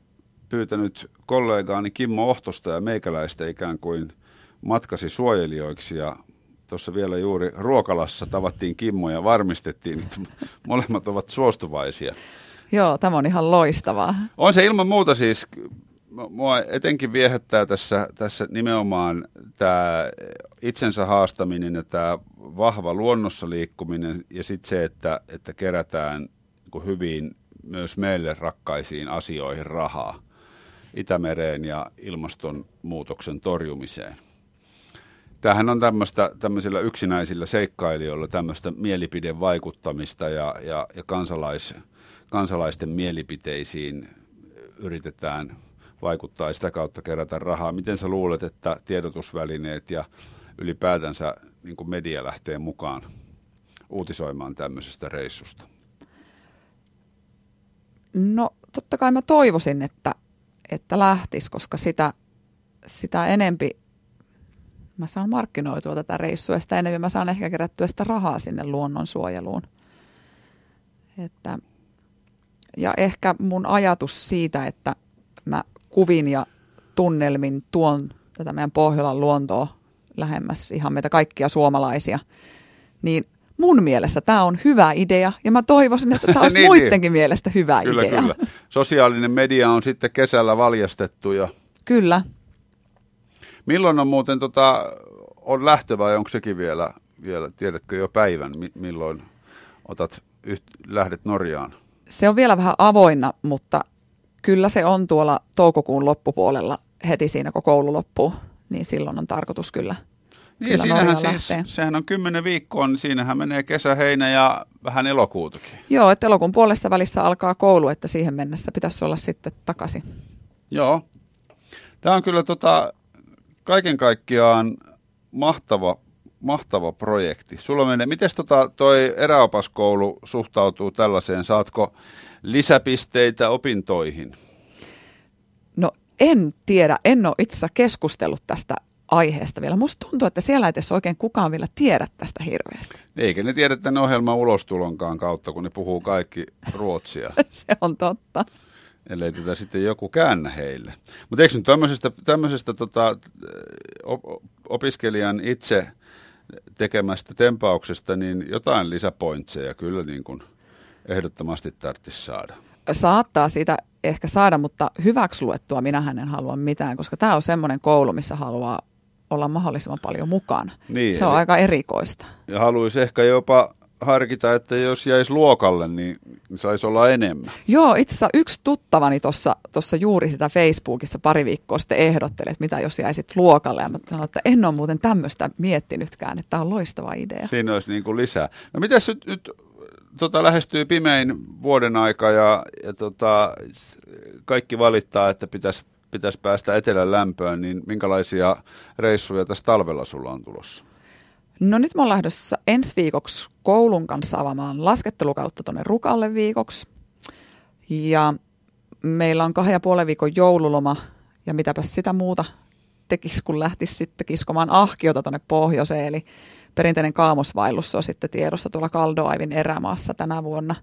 pyytänyt kollegaani Kimmo Ohtosta ja meikäläistä ikään kuin matkasi suojelijoiksi ja tuossa vielä juuri ruokalassa tavattiin Kimmo ja varmistettiin, että molemmat ovat suostuvaisia. Joo, tämä on ihan loistavaa. On se ilman muuta siis, mua etenkin viehättää tässä, tässä nimenomaan tämä itsensä haastaminen ja tämä vahva luonnossa liikkuminen ja sitten se, että, että kerätään hyvin myös meille rakkaisiin asioihin rahaa Itämereen ja ilmastonmuutoksen torjumiseen. Tämähän on tämmöistä, tämmöisillä yksinäisillä seikkailijoilla tämmöistä mielipidevaikuttamista ja, ja, ja kansalais, kansalaisten mielipiteisiin yritetään vaikuttaa ja sitä kautta kerätä rahaa. Miten sä luulet, että tiedotusvälineet ja ylipäätänsä niin kuin media lähtee mukaan uutisoimaan tämmöisestä reissusta? No totta kai mä toivoisin, että, että lähtisi, koska sitä, sitä enempi mä saan markkinoitua tätä reissua, sitä enemmän mä saan ehkä kerättyä sitä rahaa sinne luonnonsuojeluun. Että, ja ehkä mun ajatus siitä, että mä kuvin ja tunnelmin tuon tätä meidän Pohjolan luontoa lähemmäs ihan meitä kaikkia suomalaisia, niin mun mielestä tämä on hyvä idea ja mä toivoisin, että tämä olisi niin, muidenkin niin. mielestä hyvä kyllä, idea. Kyllä. Sosiaalinen media on sitten kesällä valjastettu. Ja... Kyllä, Milloin on muuten tota, on lähtö vai onko sekin vielä, vielä, tiedätkö jo päivän, milloin otat yht, lähdet Norjaan? Se on vielä vähän avoinna, mutta kyllä se on tuolla toukokuun loppupuolella heti siinä, kun koulu loppuu, niin silloin on tarkoitus kyllä Niin, siinähän siis, sehän on kymmenen viikkoa, niin siinähän menee kesä, heinä ja vähän elokuutakin. Joo, että elokuun puolessa välissä alkaa koulu, että siihen mennessä pitäisi olla sitten takaisin. Joo. Tämä on kyllä tota, kaiken kaikkiaan mahtava, mahtava projekti. Sulla menee, miten tota toi eräopaskoulu suhtautuu tällaiseen? Saatko lisäpisteitä opintoihin? No en tiedä, en ole itse keskustellut tästä aiheesta vielä. Musta tuntuu, että siellä ei edes oikein kukaan vielä tiedä tästä hirveästi. Eikä ne tiedä tämän ohjelman ulostulonkaan kautta, kun ne puhuu kaikki ruotsia. Se on totta. Ellei tätä sitten joku käännä heille. Mutta eikö nyt tämmöisestä, tämmöisestä tota, opiskelijan itse tekemästä tempauksesta, niin jotain lisäpointseja kyllä niin kuin ehdottomasti tarvitsisi saada. Saattaa siitä ehkä saada, mutta hyväksi luettua minähän en halua mitään, koska tämä on semmoinen koulu, missä haluaa olla mahdollisimman paljon mukana. Niin, se on eli, aika erikoista. Ja haluaisi ehkä jopa harkita, että jos jäisi luokalle, niin saisi olla enemmän. Joo, itse asiassa yksi tuttavani tuossa juuri sitä Facebookissa pari viikkoa sitten ehdotteli, että mitä jos jäisit luokalle. Ja mä sanoin, että en ole muuten tämmöistä miettinytkään, että tämä on loistava idea. Siinä olisi niin kuin lisää. No mitäs nyt, nyt tota, lähestyy pimein vuoden aika ja, ja tota, kaikki valittaa, että pitäisi pitäisi päästä etelän lämpöön, niin minkälaisia reissuja tässä talvella sulla on tulossa? No nyt mä oon lähdössä ensi viikoksi koulun kanssa avaamaan laskettelukautta tuonne Rukalle viikoksi. Ja meillä on kahden ja puolen viikon joululoma ja mitäpäs sitä muuta tekisi, kun lähtisi sitten kiskomaan ahkiota tuonne pohjoiseen. Eli perinteinen kaamosvaellus on sitten tiedossa tuolla Kaldoaivin erämaassa tänä vuonna.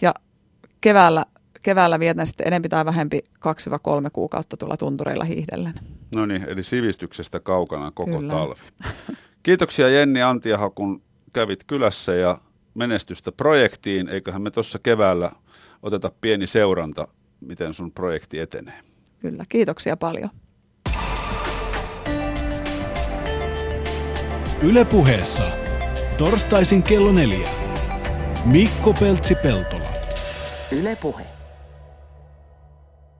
Ja keväällä keväällä vietän sitten enempi tai vähempi 2-3 kuukautta tuolla tuntureilla hiihdellen. No niin, eli sivistyksestä kaukana koko Kyllä. talvi. Kiitoksia Jenni Antiaho, kun kävit kylässä ja menestystä projektiin. Eiköhän me tuossa keväällä oteta pieni seuranta, miten sun projekti etenee. Kyllä, kiitoksia paljon. Ylepuheessa torstaisin kello neljä. Mikko Peltsi-Peltola. Ylepuhe.